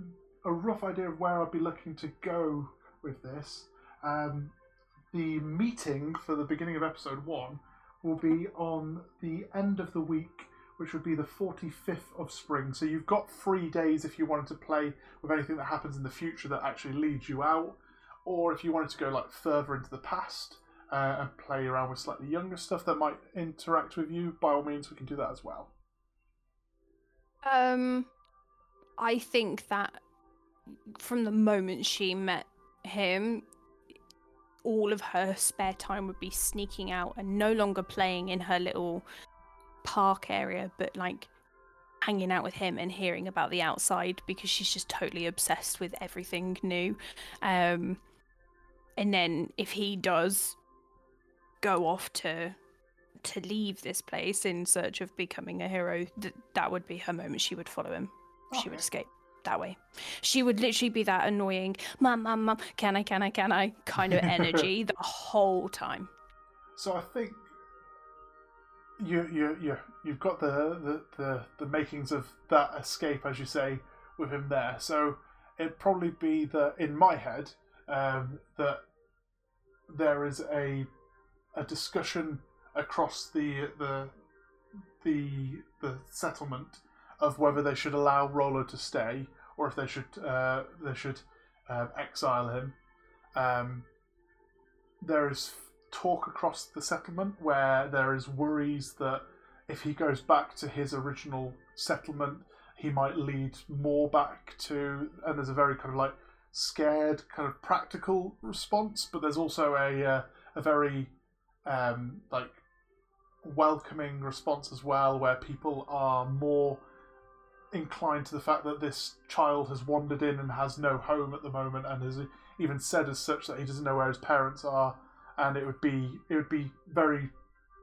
Speaker 1: a rough idea of where I'd be looking to go with this, um, the meeting for the beginning of episode one will be on the end of the week, which would be the 45th of spring. So you've got three days if you wanted to play with anything that happens in the future that actually leads you out, or if you wanted to go like further into the past uh, and play around with slightly younger stuff that might interact with you. By all means, we can do that as well.
Speaker 2: Um, I think that from the moment she met him, all of her spare time would be sneaking out and no longer playing in her little park area, but like hanging out with him and hearing about the outside because she's just totally obsessed with everything new. Um, and then if he does go off to to leave this place in search of becoming a hero, th- that would be her moment. She would follow him. She would escape that way. She would literally be that annoying, mum, mum, mum, can I, can I, can I kind of energy the whole time.
Speaker 1: So I think you you you you've got the, the the the makings of that escape, as you say, with him there. So it'd probably be that in my head um, that there is a a discussion across the the the the settlement of whether they should allow Rollo to stay or if they should uh, they should um, exile him. Um, there is talk across the settlement where there is worries that if he goes back to his original settlement, he might lead more back to, and there's a very kind of like scared, kind of practical response, but there's also a uh, a very um, like welcoming response as well, where people are more inclined to the fact that this child has wandered in and has no home at the moment, and has even said as such that he doesn't know where his parents are, and it would be it would be very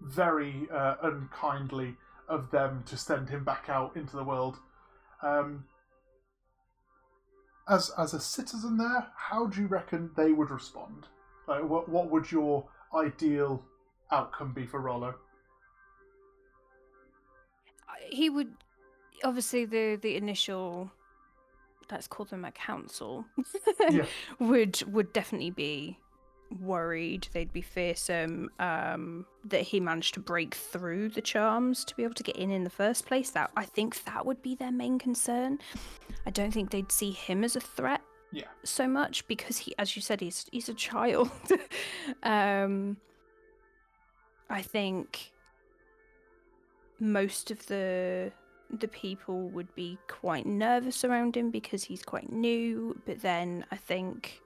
Speaker 1: very uh, unkindly of them to send him back out into the world. Um, as as a citizen there, how do you reckon they would respond? Like, what what would your ideal outcome be for Rollo?
Speaker 2: He would obviously the the initial let's call them a council
Speaker 1: Yeah.
Speaker 2: would would definitely be worried, they'd be fearsome um, that he managed to break through the charms to be able to get in in the first place. That I think that would be their main concern. I don't think they'd see him as a threat
Speaker 1: Yeah.
Speaker 2: so much because he, as you said, he's he's a child. um, I think most of the the people would be quite nervous around him because he's quite new. But then I think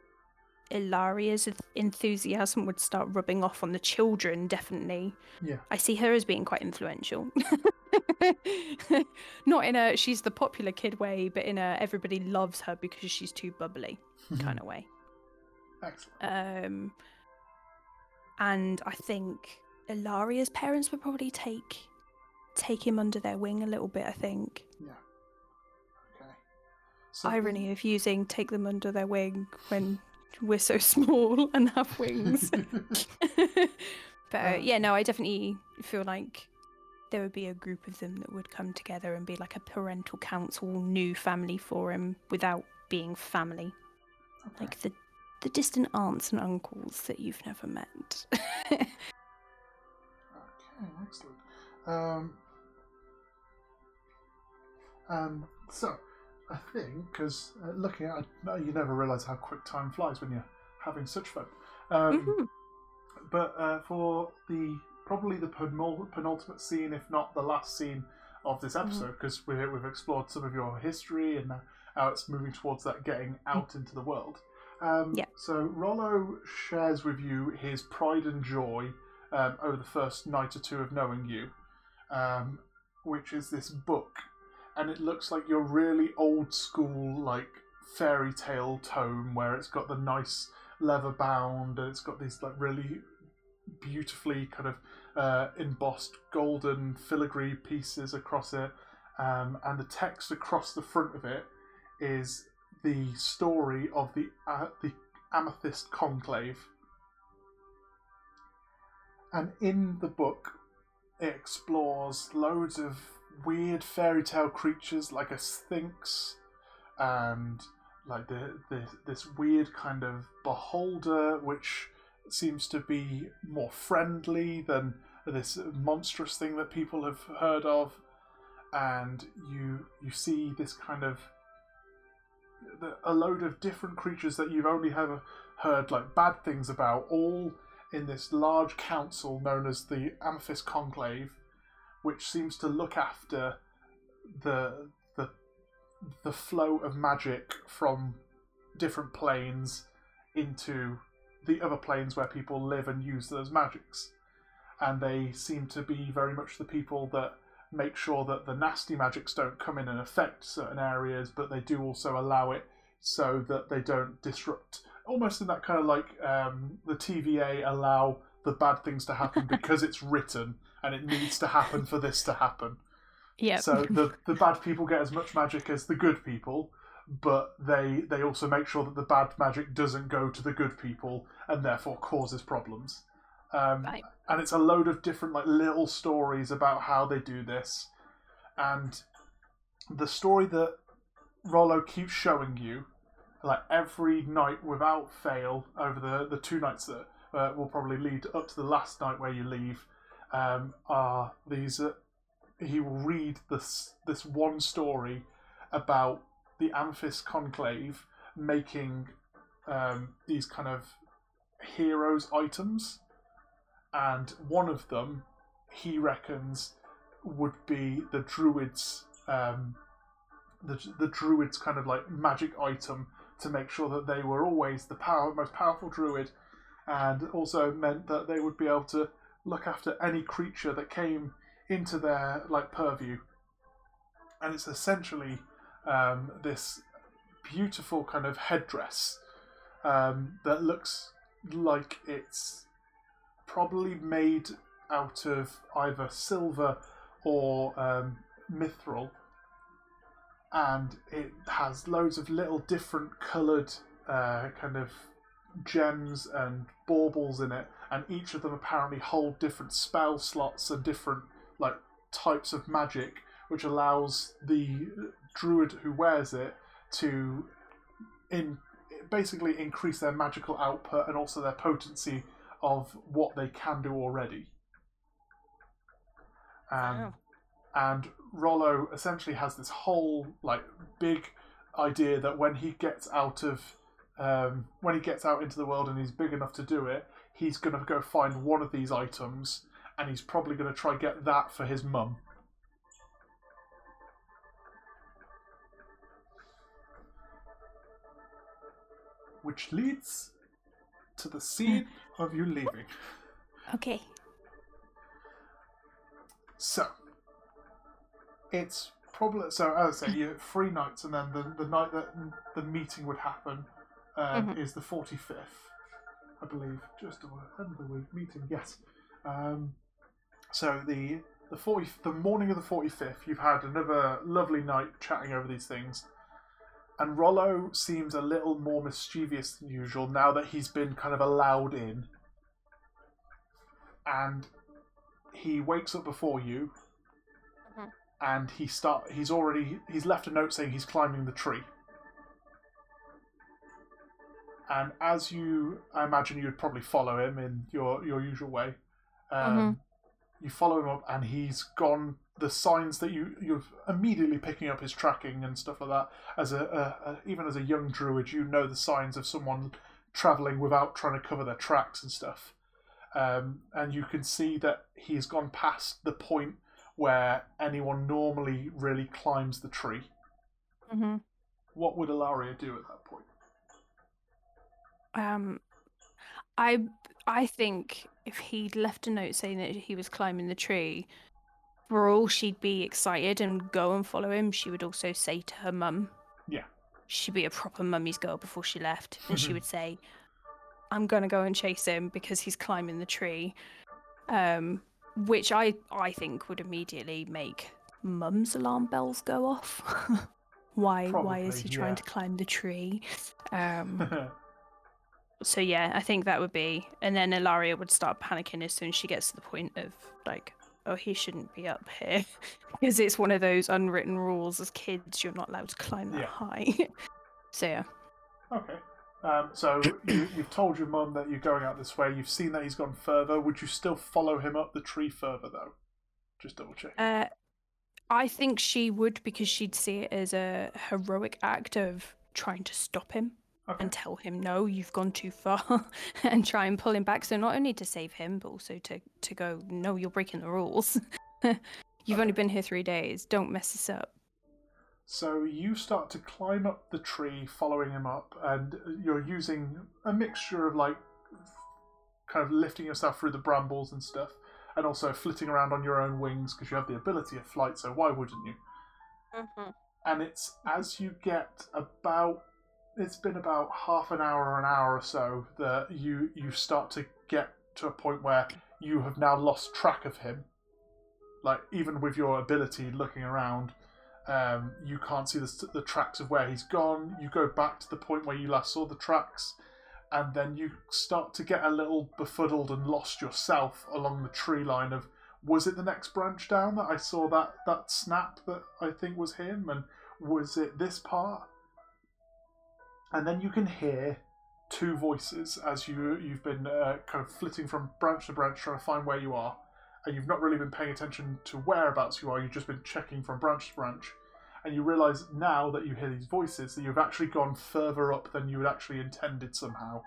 Speaker 2: Ilaria's enthusiasm would start rubbing off on the children. Definitely,
Speaker 1: Yeah.
Speaker 2: I see her as being quite influential. Not in a she's the popular kid way, but in a everybody loves her because she's too bubbly kind of way.
Speaker 1: Excellent.
Speaker 2: Um, and I think Ilaria's parents would probably take take him under their wing a little bit. I think
Speaker 1: Yeah. Okay. So
Speaker 2: irony of using take them under their wing when we're so small and have wings. but uh,
Speaker 1: Um,
Speaker 2: yeah, no, I definitely feel like there would be a group of them that would come together and be like a parental council, new family for him without being family,
Speaker 1: Okay.
Speaker 2: like the the distant aunts and uncles that you've never met.
Speaker 1: Okay, excellent. Um, um, so, I think, because uh, looking at no, you never realise how quick time flies when you're having such fun. Um,
Speaker 2: Mhm.
Speaker 1: But uh, for the probably the penul- penultimate scene, if not the last scene of this episode, because we we've explored some of your history and how it's moving towards that getting out into the world. Um,
Speaker 2: Yeah.
Speaker 1: So Rollo shares with you his pride and joy um, over the first night or two of knowing you, um, which is this book, and it looks like your really old school like fairy tale tome where it's got the nice leather bound and it's got these like really beautifully kind of uh, embossed golden filigree pieces across it, um, and the text across the front of it is the story of the uh, the Amethyst Conclave. And in the book, it explores loads of weird fairy tale creatures like a sphinx and like the, the this weird kind of beholder which seems to be more friendly than this monstrous thing that people have heard of. And you you see this kind of a load of different creatures that you've only ever heard like bad things about all in this large council known as the amethyst conclave which seems to look after the the the flow of magic from different planes into the other planes where people live and use those magics. And they seem to be very much the people that make sure that the nasty magics don't come in and affect certain areas, but they do also allow it so that they don't disrupt. Almost in that kind of like um, the TVA allow the bad things to happen because it's written and it needs to happen for this to happen.
Speaker 2: Yep.
Speaker 1: So the the bad people get as much magic as the good people, but they they also make sure that the bad magic doesn't go to the good people and therefore causes problems. Um,
Speaker 2: Right.
Speaker 1: And it's a load of different like little stories about how they do this, and the story that Rollo keeps showing you, like every night without fail over the the two nights that uh, will probably lead up to the last night where you leave, um, are these. Uh, he will read this this one story about the Amethyst Conclave making um, these kind of heroes items, and one of them he reckons would be the druids um, the the druids kind of like magic item to make sure that they were always the power most powerful druid, and also meant that they would be able to look after any creature that came into their like purview, and it's essentially um, this beautiful kind of headdress um, that looks like it's probably made out of either silver or um, mithril, and it has loads of little different coloured uh, kind of gems and baubles in it, and each of them apparently hold different spell slots and different like types of magic, which allows the druid who wears it to in basically increase their magical output and also their potency of what they can do already. Um,
Speaker 2: Wow.
Speaker 1: And Rollo essentially has this whole like big idea that when he gets out of um, when he gets out into the world and he's big enough to do it, he's going to go find one of these items and he's probably going to try get that for his mum. Which leads to the scene of you leaving.
Speaker 2: Okay.
Speaker 1: So, it's probably so. As I say, you three nights, and then the, the night that the meeting would happen um, is the forty fifth, I believe. Just of the week meeting. Yes. Um, so the the forty the morning of the forty fifth, you've had another lovely night chatting over these things. And Rollo seems a little more mischievous than usual now that he's been kind of allowed in. And he wakes up before you
Speaker 3: Mhm.
Speaker 1: and he start he's already he's left a note saying he's climbing the tree and as you i imagine you'd probably follow him in your your usual way um, you follow him up and he's gone the signs that you you're immediately picking up his tracking and stuff like that as a, a, a even as a young druid you know the signs of someone traveling without trying to cover their tracks and stuff um, and you can see that he's gone past the point where anyone normally really climbs the tree.
Speaker 2: hmm
Speaker 1: What would Ilaria do at that point?
Speaker 2: Um, I I think if he'd left a note saying that he was climbing the tree, for all she'd be excited and go and follow him, she would also say to her mum.
Speaker 1: Yeah.
Speaker 2: She'd be a proper mummy's girl before she left, and she would say, "I'm gonna go and chase him because he's climbing the tree," um, which I I think would immediately make mum's alarm bells go off. why why is
Speaker 1: Probably,
Speaker 2: he trying to climb the tree? Um, so yeah, I think that would be, and then Ilaria would start panicking as soon as she gets to the point of like, oh, he shouldn't be up here, because it's one of those unwritten rules as kids you're not allowed to climb that
Speaker 1: Yeah.
Speaker 2: high. so yeah,
Speaker 1: okay. Um, so you, you've told your mum that you're going out this way. You've seen that he's gone further. Would you still follow him up the tree further, though? Just double check.
Speaker 2: uh, I think she would because she'd see it as a heroic act of trying to stop him
Speaker 1: okay.
Speaker 2: and tell him no, you've gone too far, and try and pull him back. So not only to save him, but also to to go, no, you're breaking the rules. You've only been here three days. Don't mess this up.
Speaker 1: So you start to climb up the tree, following him up, and you're using a mixture of like kind of lifting yourself through the brambles and stuff, and also flitting around on your own wings because you have the ability of flight. So why wouldn't you?
Speaker 3: Mm-hmm.
Speaker 1: And it's as you get about it's been about half an hour or an hour or so that you you start to get to a point where you have now lost track of him. Like even with your ability looking around, um, you can't see the, the tracks of where he's gone. You go back to the point where you last saw the tracks, and then you start to get a little befuddled and lost yourself along the tree line of was it the next branch down that I saw that that snap that I think was him, and was it this part? And then you can hear two voices as you you've been uh, kind of flitting from branch to branch trying to find where you are, and you've not really been paying attention to whereabouts you are. You've just been checking from branch to branch, and you realise now that you hear these voices that you've actually gone further up than you had actually intended somehow.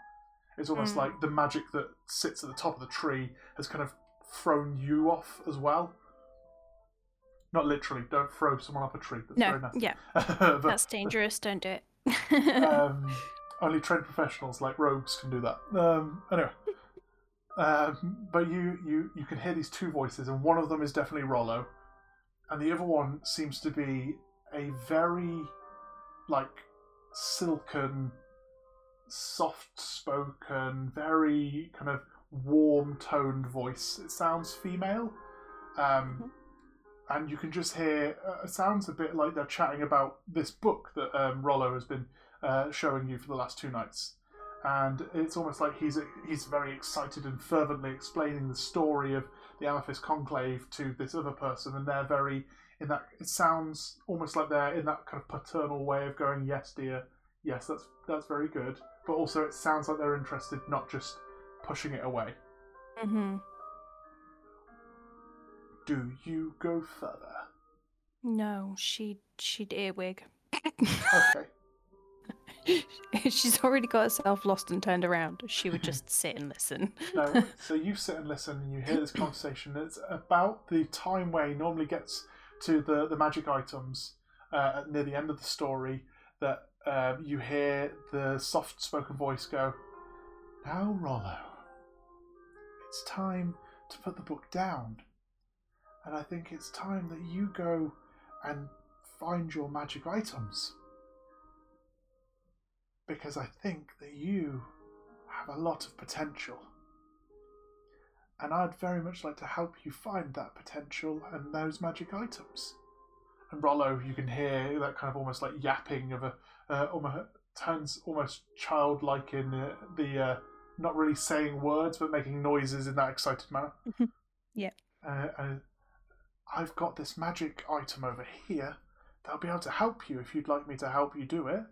Speaker 1: It's almost
Speaker 2: Mm.
Speaker 1: like the magic that sits at the top of the tree has kind of thrown you off as well. Not literally, don't throw someone off a tree. That's
Speaker 2: No,
Speaker 1: very nasty.
Speaker 2: yeah, that's dangerous. Don't do it.
Speaker 1: Um, only trained professionals like rogues can do that. Um, anyway, um, but you, you you can hear these two voices, and one of them is definitely Rollo, and the other one seems to be a very like silken, soft-spoken, very kind of warm-toned voice. It sounds female. Um, and you can just hear uh, it sounds a bit like they're chatting about this book that um, Rollo has been uh, showing you for the last two nights, and it's almost like he's he's very excited and fervently explaining the story of the Amethyst Conclave to this other person, and they're very in that. It sounds almost like they're in that kind of paternal way of going, "Yes, dear, Yes, that's that's very good. But also, it sounds like they're interested, not just pushing it away.
Speaker 2: Mm-hmm.
Speaker 1: Do you go further?
Speaker 2: No, she she'd earwig.
Speaker 1: Okay.
Speaker 2: She's already got herself lost and turned around. She would just sit and listen.
Speaker 1: no, so you sit and listen, and you hear this conversation. It's about the time where he normally gets to the the magic items uh, near the end of the story. That um, you hear the soft spoken voice go, "Now, Rollo, it's time to put the book down, and I think it's time that you go and find your magic items." because I think that you have a lot of potential. And I'd very much like to help you find that potential and those magic items. And Rollo, you can hear that kind of almost like yapping of a, uh, almost turns almost childlike in uh, the uh, not really saying words but making noises in that excited manner.
Speaker 2: Yeah.
Speaker 1: Uh, and I've got this magic item over here that'll be able to help you if you'd like me to help you do it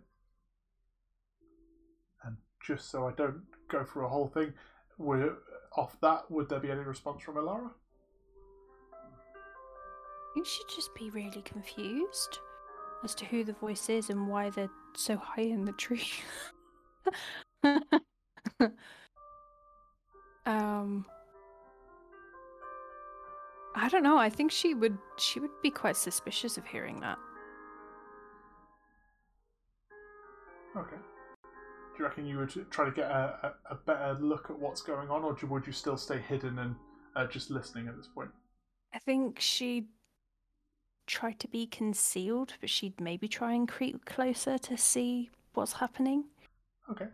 Speaker 1: And just so I don't go through a whole thing. Off that. Would there be any response from Ilaria?
Speaker 2: You should just be really confused as to who the voice is and why they're so high in the tree. um I don't know. I think she would she would be quite suspicious of hearing that.
Speaker 1: Okay. Do you reckon you would try to get a, a, a better look at what's going on, or do, would you still stay hidden and uh, just listening at this point?
Speaker 2: I think she'd try to be concealed, but she'd maybe try and creep closer to see what's happening.
Speaker 1: Okay.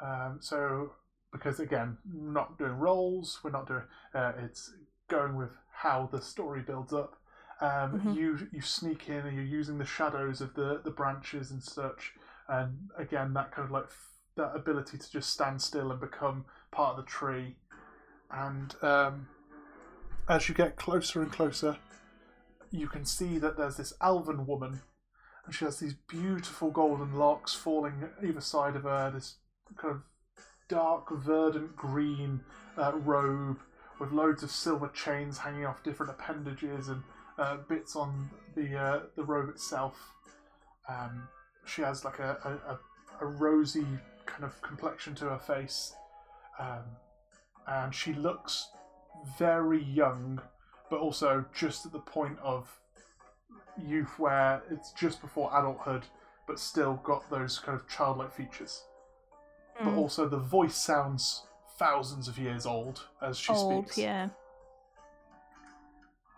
Speaker 1: Um, so, because again, not doing rolls, we're not doing. Uh, it's going with how the story builds up. Um,
Speaker 2: Mhm.
Speaker 1: You you sneak in and you're using the shadows of the the branches and such, and again that kind of like f- that ability to just stand still and become part of the tree. And um, as you get closer and closer, you can see that there's this elven woman, and she has these beautiful golden locks falling either side of her. This kind of dark verdant green uh, robe with loads of silver chains hanging off different appendages and uh, bits on the uh, the robe itself. Um, she has like a, a, a, rosy kind of complexion to her face, um, and she looks very young, but also just at the point of youth where it's just before adulthood, but still got those kind of childlike features. But
Speaker 2: Mm.
Speaker 1: also the voice sounds thousands of years old as she
Speaker 2: Old,
Speaker 1: speaks.
Speaker 2: yeah.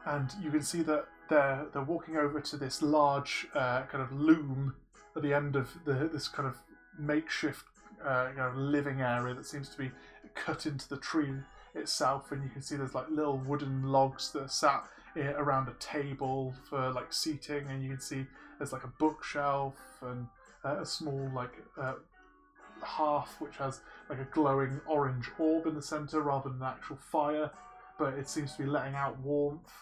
Speaker 1: and you can see that they're they're walking over to this large uh, kind of loom at the end of the this kind of makeshift uh, you know, living area that seems to be cut into the tree itself, and you can see there's like little wooden logs that are sat around a table for like seating, and you can see there's like a bookshelf and uh, a small like uh, hearth which has like a glowing orange orb in the center rather than an actual fire, but it seems to be letting out warmth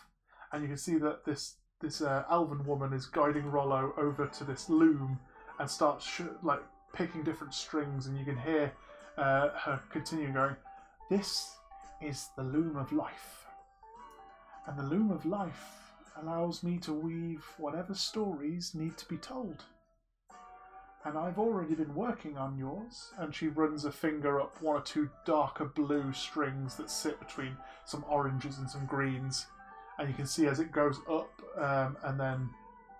Speaker 1: and you can see that this this uh, elven woman is guiding Rollo over to this loom and starts sh- like picking different strings, and you can hear uh, her continue going, "This is the loom of life, and the loom of life allows me to weave whatever stories need to be told." And I've already been working on yours. And she runs a finger up one or two darker blue strings that sit between some oranges and some greens and you can see as it goes up um, and then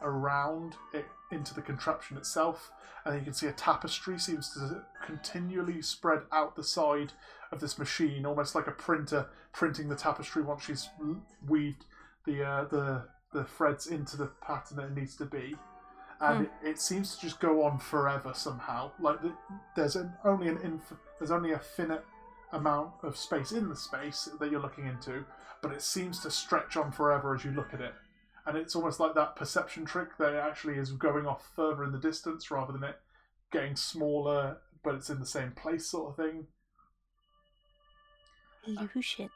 Speaker 1: around it into the contraption itself, and you can see a tapestry seems to continually spread out the side of this machine, almost like a printer printing the tapestry once she's weaved the uh, the the threads into the pattern that it needs to be. And it, it seems to just go on forever somehow. Like the, there's an, only an inf- there's only a finite amount of space in the space that you're looking into, but it seems to stretch on forever as you look at it. And it's almost like that perception trick that it actually is going off further in the distance rather than it getting smaller, but it's in the same place, sort of thing.
Speaker 3: Illusion.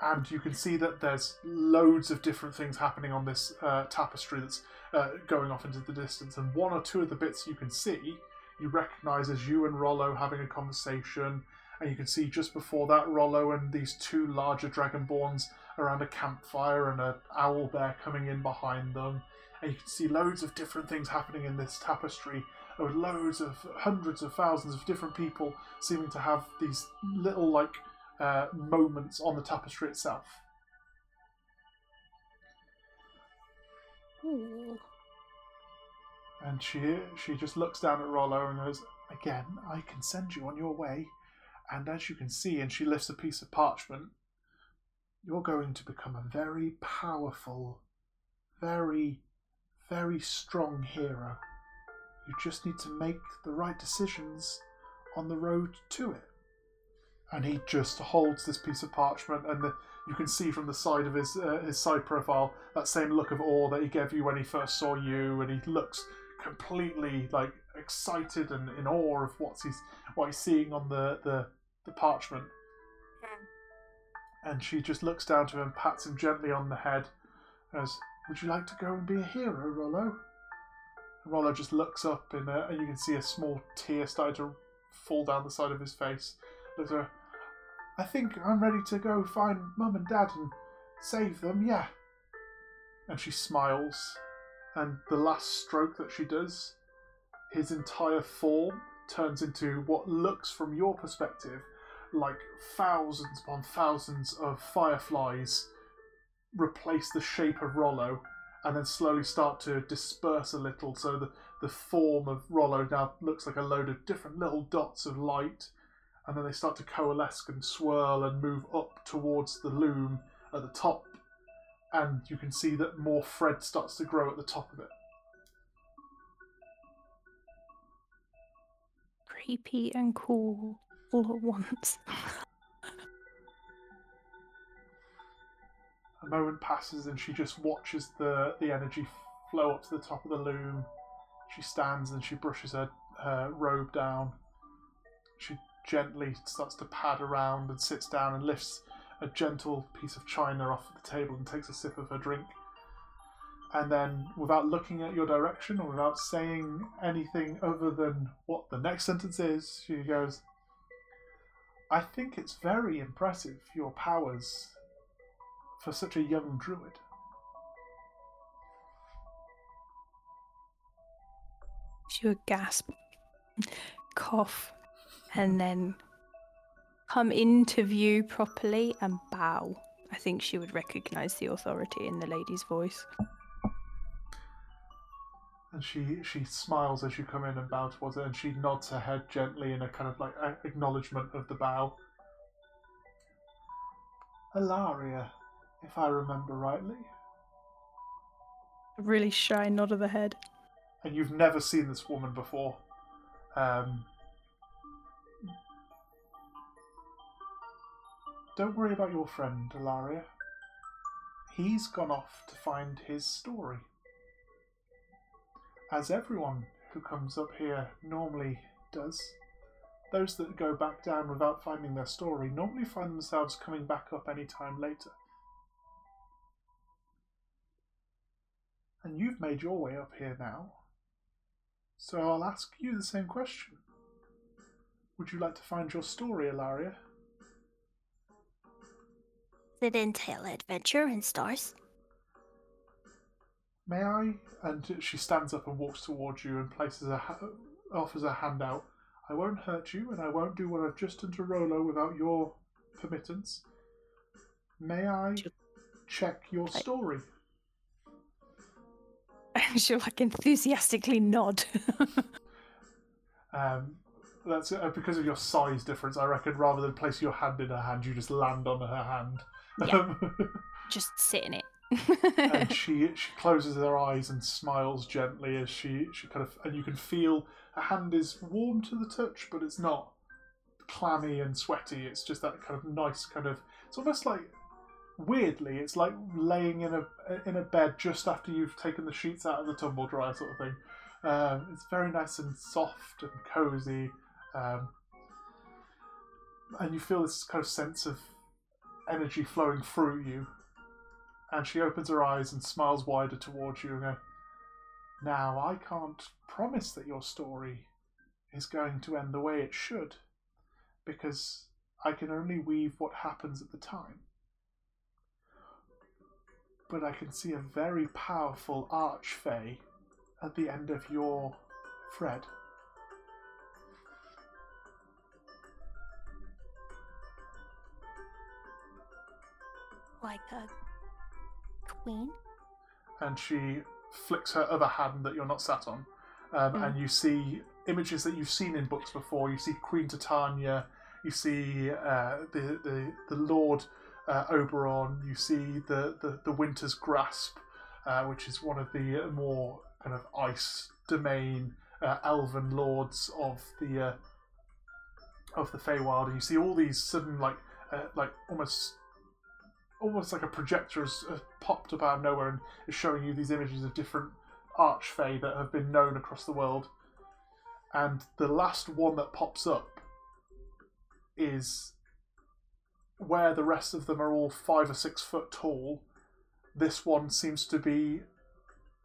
Speaker 1: and you can see that there's loads of different things happening on this uh, tapestry that's uh, going off into the distance. And one or two of the bits you can see, you recognise as you and Rollo having a conversation. And you can see just before that, Rollo and these two larger dragonborns around a campfire, and an owl bear coming in behind them. And you can see loads of different things happening in this tapestry with loads of hundreds of thousands of different people seeming to have these little like uh, moments on the tapestry itself. And she she just looks down at Rollo and goes, "Again, I can send you on your way." And as you can see, and she lifts a piece of parchment, you're going to become a very powerful, very, very strong hero. You just need to make the right decisions on the road to it. And he just holds this piece of parchment, and the, you can see from the side of his uh, his side profile that same look of awe that he gave you when he first saw you, and he looks completely like excited and in awe of what's he's what he's seeing on the the, the parchment. And she just looks down to him, pats him gently on the head, as "Would you like to go and be a hero, Rollo?" And Rollo just looks up, and, and you can see a small tear starting to fall down the side of his face. Looks I think I'm ready to go find Mum and Dad and save them, yeah. And she smiles, and the last stroke that she does, his entire form turns into what looks, from your perspective, like thousands upon thousands of fireflies replace the shape of Rollo and then slowly start to disperse a little. So the, the form of Rollo now looks like a load of different little dots of light, and then they start to coalesce and swirl and move up towards the loom at the top. And you can see that more thread starts to grow at the top of it.
Speaker 2: Creepy and cool all at once.
Speaker 1: A moment passes and she just watches the, the energy flow up to the top of the loom. She stands and she brushes her, her robe down. She gently starts to pad around and sits down and lifts a gentle piece of china off the table and takes a sip of her drink. And then, without looking at your direction or without saying anything other than what the next sentence is, she goes, I think it's very impressive, your powers, for such a young druid.
Speaker 2: She would gasp, cough, and then come into view properly and bow. I think she would recognize the authority in the lady's voice.
Speaker 1: And she she smiles as you come in and bow towards her, and she nods her head gently in a kind of like acknowledgement of the bow. Ilaria, if I remember rightly.
Speaker 2: A really shy nod of the head.
Speaker 1: and you've never seen this woman before. Um, don't worry about your friend, Ilaria. He's gone off to find his story. As everyone who comes up here normally does. Those that go back down without finding their story normally find themselves coming back up any time later. And you've made your way up here now. So I'll ask you the same question. Would you like to find your story, Ilaria?
Speaker 3: Does it entail adventure and stars?
Speaker 1: May I? And she stands up and walks towards you and places a ha- offers a hand out. I won't hurt you, and I won't do what I've just done to Rollo without your permittance. May I check your
Speaker 2: I-
Speaker 1: story?
Speaker 2: She'll like enthusiastically nod.
Speaker 1: Um, that's uh, because of your size difference. I reckon rather than place your hand in her hand, you just land on her hand.
Speaker 2: Yeah. Just sit in it.
Speaker 1: and she she closes her eyes and smiles gently as she she kind of and you can feel her hand is warm to the touch, but it's not clammy and sweaty. It's just that kind of nice kind of. It's almost like weirdly, it's like laying in a in a bed just after you've taken the sheets out of the tumble dryer, sort of thing. Um, it's very nice and soft and cozy, um, and you feel this kind of sense of energy flowing through you. And she opens her eyes and smiles wider towards you and go, Now, I can't promise that your story is going to end the way it should, because I can only weave what happens at the time. But I can see a very powerful archfey at the end of your thread.
Speaker 3: Like a queen?
Speaker 1: and she flicks her other hand that you're not sat on, um,
Speaker 2: Mm.
Speaker 1: and you see images that you've seen in books before. You see Queen Titania, you see uh, the, the the Lord uh, Oberon, you see the, the, the Winter's Grasp, uh, which is one of the more kind of ice domain uh, elven lords of the uh, of the Feywild, and you see all these sudden like uh, like almost almost like a projector has, has popped up out of nowhere and is showing you these images of different archfey that have been known across the world. And the last one that pops up is where the rest of them are all five or six foot tall. This one seems to be,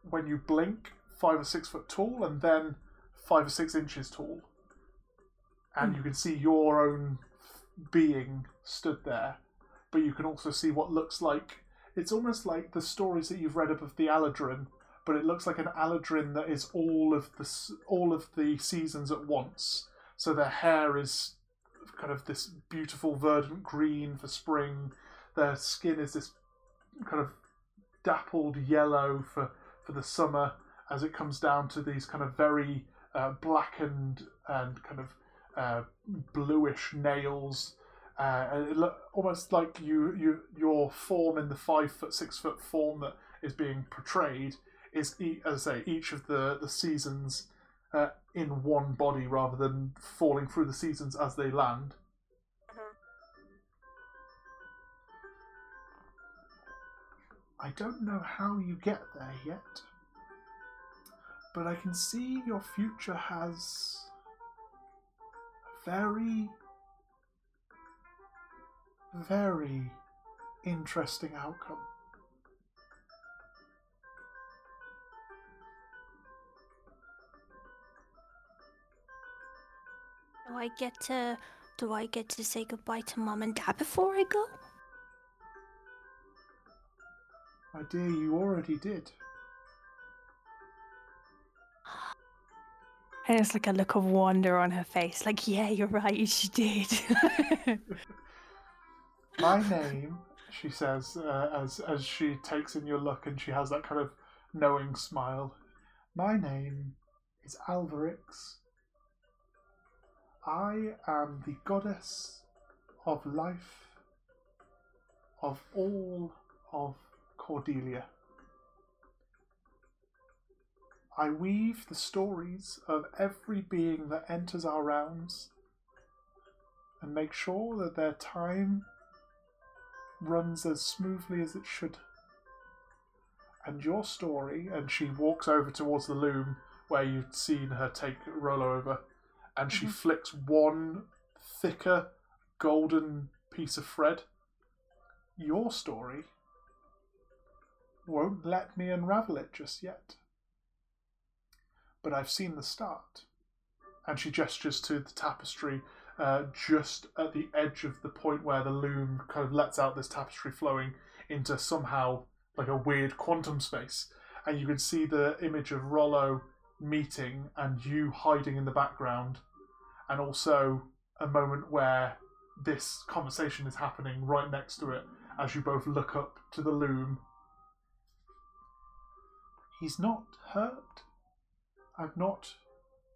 Speaker 1: when you blink, five or six foot tall and then five or six inches tall. And hmm. you can see your own being stood there but you can also see what looks like it's almost like the stories that you've read of the Eladrin, but it looks like an Eladrin that is all of the all of the seasons at once. So their hair is kind of this beautiful verdant green for spring. Their skin is this kind of dappled yellow for for the summer, as it comes down to these kind of very uh, blackened and kind of uh, bluish nails uh, and it look almost like you, you your form in the five foot six foot form that is being portrayed is as I say each of the the seasons uh, in one body rather than falling through the seasons as they land. I don't know how you get there yet, but I can see your future has a very very interesting outcome.
Speaker 3: Do I get to do I get to say goodbye to mom and dad before I go?
Speaker 1: My dear, you already did.
Speaker 2: And it's like a look of wonder on her face. Like, yeah, you're right, she did.
Speaker 1: My name, she says, uh, as as she takes in your look and she has that kind of knowing smile. My name is Alvarix. I am the goddess of life of all of Cordelia. I weave the stories of every being that enters our realms and make sure that their time runs as smoothly as it should. And your story, and she walks over towards the loom where you'd seen her take Rollo over, and she
Speaker 2: Mhm.
Speaker 1: flicks one thicker golden piece of thread. Your story won't let me unravel it just yet. But I've seen the start. And she gestures to the tapestry uh, just at the edge of the point where the loom kind of lets out this tapestry flowing into somehow like a weird quantum space. And you can see the image of Rollo meeting and you hiding in the background, and also a moment where this conversation is happening right next to it as you both look up to the loom. He's not hurt. I've not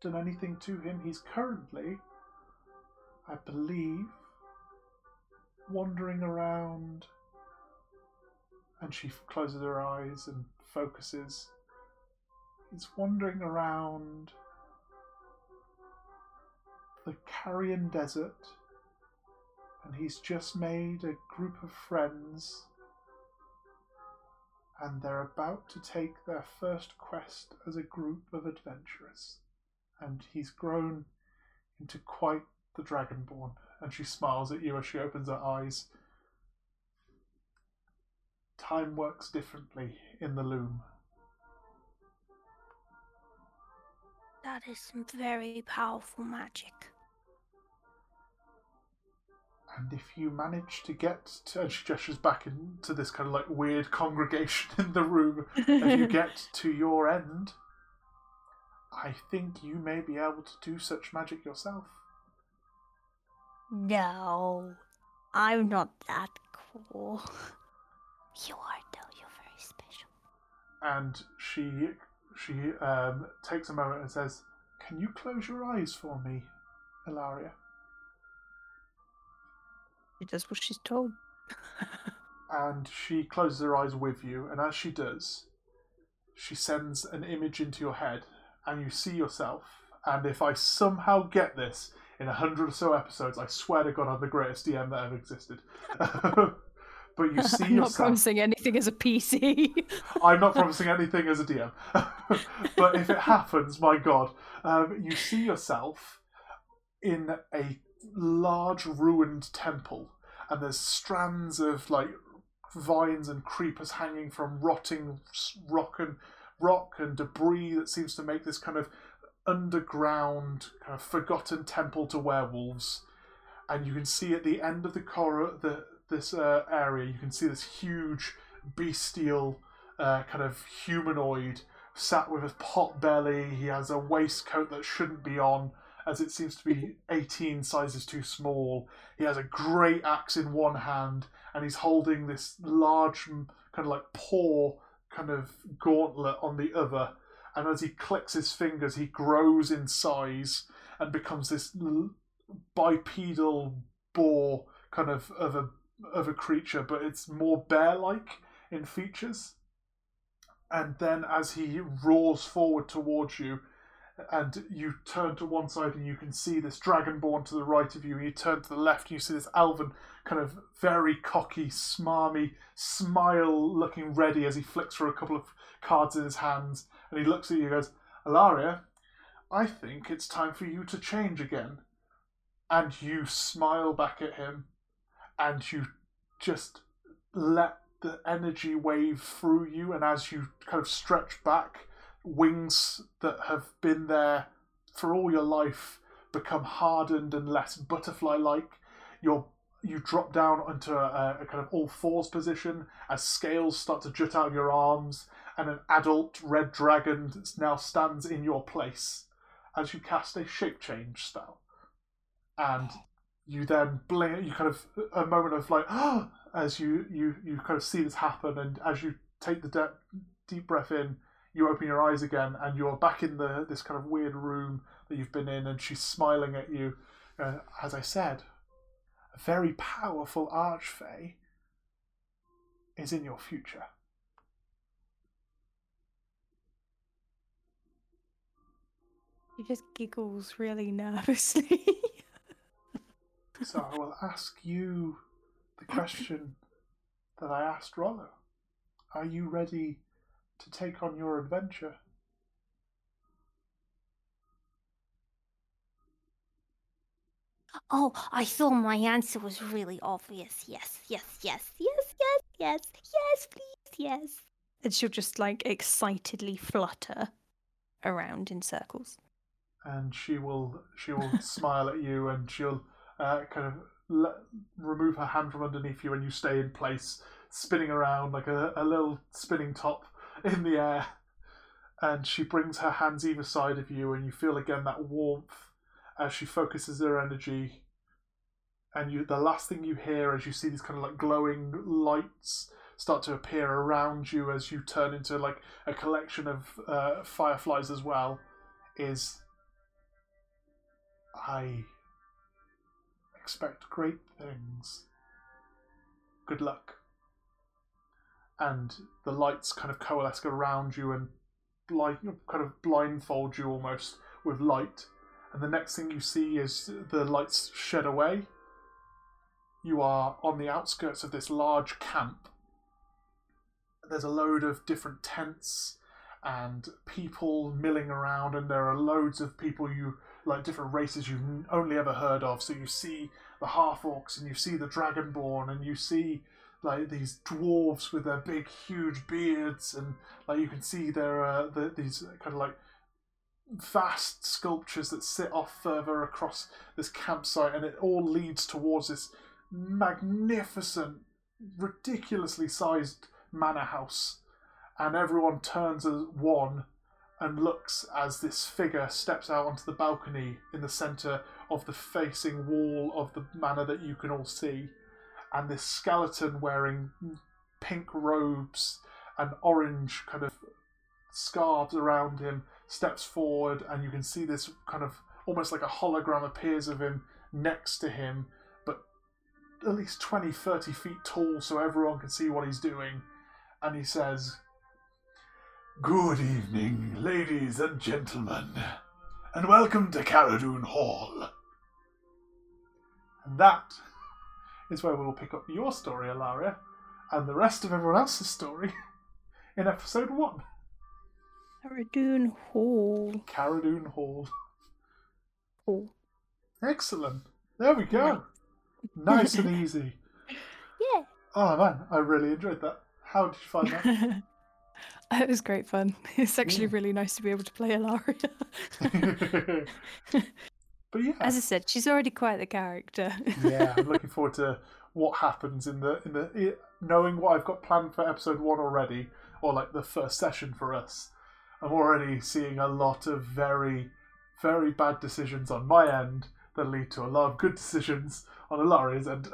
Speaker 1: done anything to him. He's currently I believe, wandering around. And she closes her eyes and focuses. He's wandering around the Carrion Desert, and he's just made a group of friends, and they're about to take their first quest as a group of adventurers. And he's grown into quite the Dragonborn, and she smiles at you as she opens her eyes. time works differently in the loom.
Speaker 3: That is some very powerful magic.
Speaker 1: And if you manage to get to, and she gestures back into this kind of like weird congregation in the room, if you get to your end, I think you may be able to do such magic yourself.
Speaker 3: No, I'm not that cool. You are, though. You're very special.
Speaker 1: And she she um, takes a moment and says, "Can you close your eyes for me, Ilaria?"
Speaker 2: She does what she's told.
Speaker 1: and she closes her eyes with you, and as she does, she sends an image into your head, and you see yourself. And if I somehow get this in a hundred or so episodes, I swear to God, I'm the greatest DM that ever existed. but you see
Speaker 2: I'm not promising anything as a PC.
Speaker 1: I'm not promising anything as a DM. but if it happens, my God, um, you see yourself in a large ruined temple, and there's strands of like vines and creepers hanging from rotting rock and rock and debris that seems to make this kind of underground kind of forgotten temple to werewolves. And you can see at the end of the corridor the this uh, area you can see this huge bestial uh, kind of humanoid sat with a pot belly. He has a waistcoat that shouldn't be on as it seems to be 18 sizes too small. He has a great axe in one hand and he's holding this large kind of like paw kind of gauntlet on the other and as he clicks his fingers he grows in size and becomes this bipedal boar kind of of a of a creature but it's more bear like in features. And then as he roars forward towards you and you turn to one side and you can see this dragonborn to the right of you and you turn to the left and you see this elven kind of very cocky smarmy smile looking ready as he flicks for a couple of cards in his hands and he looks at you and goes Ilaria i think it's time for you to change again. And you smile back at him and you just let the energy wave through you. And as you kind of stretch back wings that have been there for all your life become hardened and less butterfly like your you drop down into a, a kind of all fours position as scales start to jut out of your arms and an adult red dragon that now stands in your place as you cast a shape change spell. And you then blink you kind of a moment of like as you you you kind of see this happen and as you take the de- deep breath in you open your eyes again and you're back in the this kind of weird room that you've been in and she's smiling at you uh, as i said a very powerful archfey is in your future
Speaker 2: She just giggles really nervously.
Speaker 1: so i will ask you the question that i asked rollo are you ready to take on your adventure
Speaker 3: Oh, I thought my answer was really obvious. Yes, yes, yes, yes, yes, yes, yes, please, yes.
Speaker 2: and she'll just like excitedly flutter around in circles.
Speaker 1: And she will she will smile at you and she'll uh, kind of let, remove her hand from underneath you and you stay in place spinning around like a, a little spinning top in the air. And she brings her hands either side of you and you feel again that warmth as she focuses her energy. And you the last thing you hear as you see these kind of like glowing lights start to appear around you as you turn into like a collection of uh, fireflies as well is I expect great things. Good luck. And the lights kind of coalesce around you and kind of blindfold you almost with light. And the next thing you see is the lights shed away. You are on the outskirts of this large camp. There's a load of different tents and people milling around, and there are loads of people you like different races you've only ever heard of. So you see the half orcs, and you see the dragonborn, and you see like these dwarves with their big, huge beards, and like you can see there are uh, the, these kind of like vast sculptures that sit off further across this campsite, and it all leads towards this magnificent, ridiculously sized manor house. And everyone turns as one and looks as this figure steps out onto the balcony in the centre of the facing wall of the manor that you can all see. And this skeleton wearing pink robes and orange kind of scarves around him steps forward, and you can see this kind of almost like a hologram appears of him next to him, but at least 20, 30 feet tall so everyone can see what he's doing. And he says, Good evening, ladies and gentlemen, and welcome to Caradoon Hall. And that is where we'll pick up your story, Ilaria, and the rest of everyone else's story in episode one.
Speaker 2: Caradoon Hall.
Speaker 1: Caradoon Hall.
Speaker 2: Hall.
Speaker 1: Excellent. There we go. Nice and easy.
Speaker 3: Yeah.
Speaker 1: Oh man, I really enjoyed that. How did you find that?
Speaker 2: it was great fun. It's actually
Speaker 1: Yeah.
Speaker 2: really nice to be able to play Ilaria.
Speaker 1: but yeah,
Speaker 2: As I said, she's already quite the character.
Speaker 1: yeah, I'm looking forward to what happens in the in the knowing what I've got planned for episode one already, or like the first session for us. I'm already seeing a lot of very, very bad decisions on my end that lead to a lot of good decisions on Ilaria's end.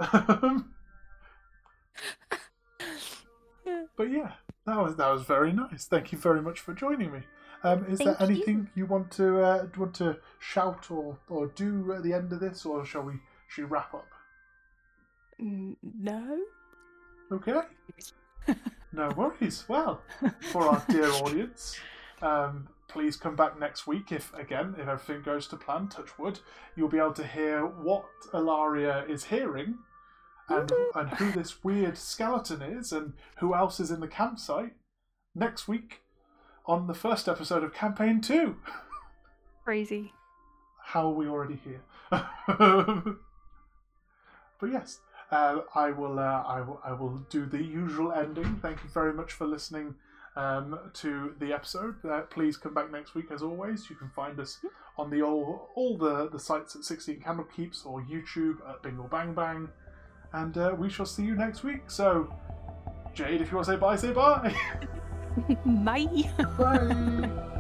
Speaker 1: but yeah, that was that was very nice. Thank you very much for joining me. Um, is there
Speaker 3: Thank you.
Speaker 1: anything you. want to uh, want to shout or, or do at the end of this, or shall we should we wrap up?
Speaker 2: No?
Speaker 1: Okay. no worries. Well, for our dear audience, um, please come back next week if, again, if everything goes to plan, touch wood, you'll be able to hear what Ilaria is hearing and, and who this weird skeleton is and who else is in the campsite next week on the first episode of Campaign 2.
Speaker 2: Crazy.
Speaker 1: How are we already here? but yes, uh, I will. Uh, I will. I will do the usual ending. Thank you very much for listening um, to the episode. Uh, please come back next week, as always. You can find us on the all all the the sites at Sixteen Candle Keeps or YouTube at Bingle Bang Bang, and uh, we shall see you next week. So, Jade, if you want to say bye, say bye.
Speaker 2: Bye.
Speaker 1: bye.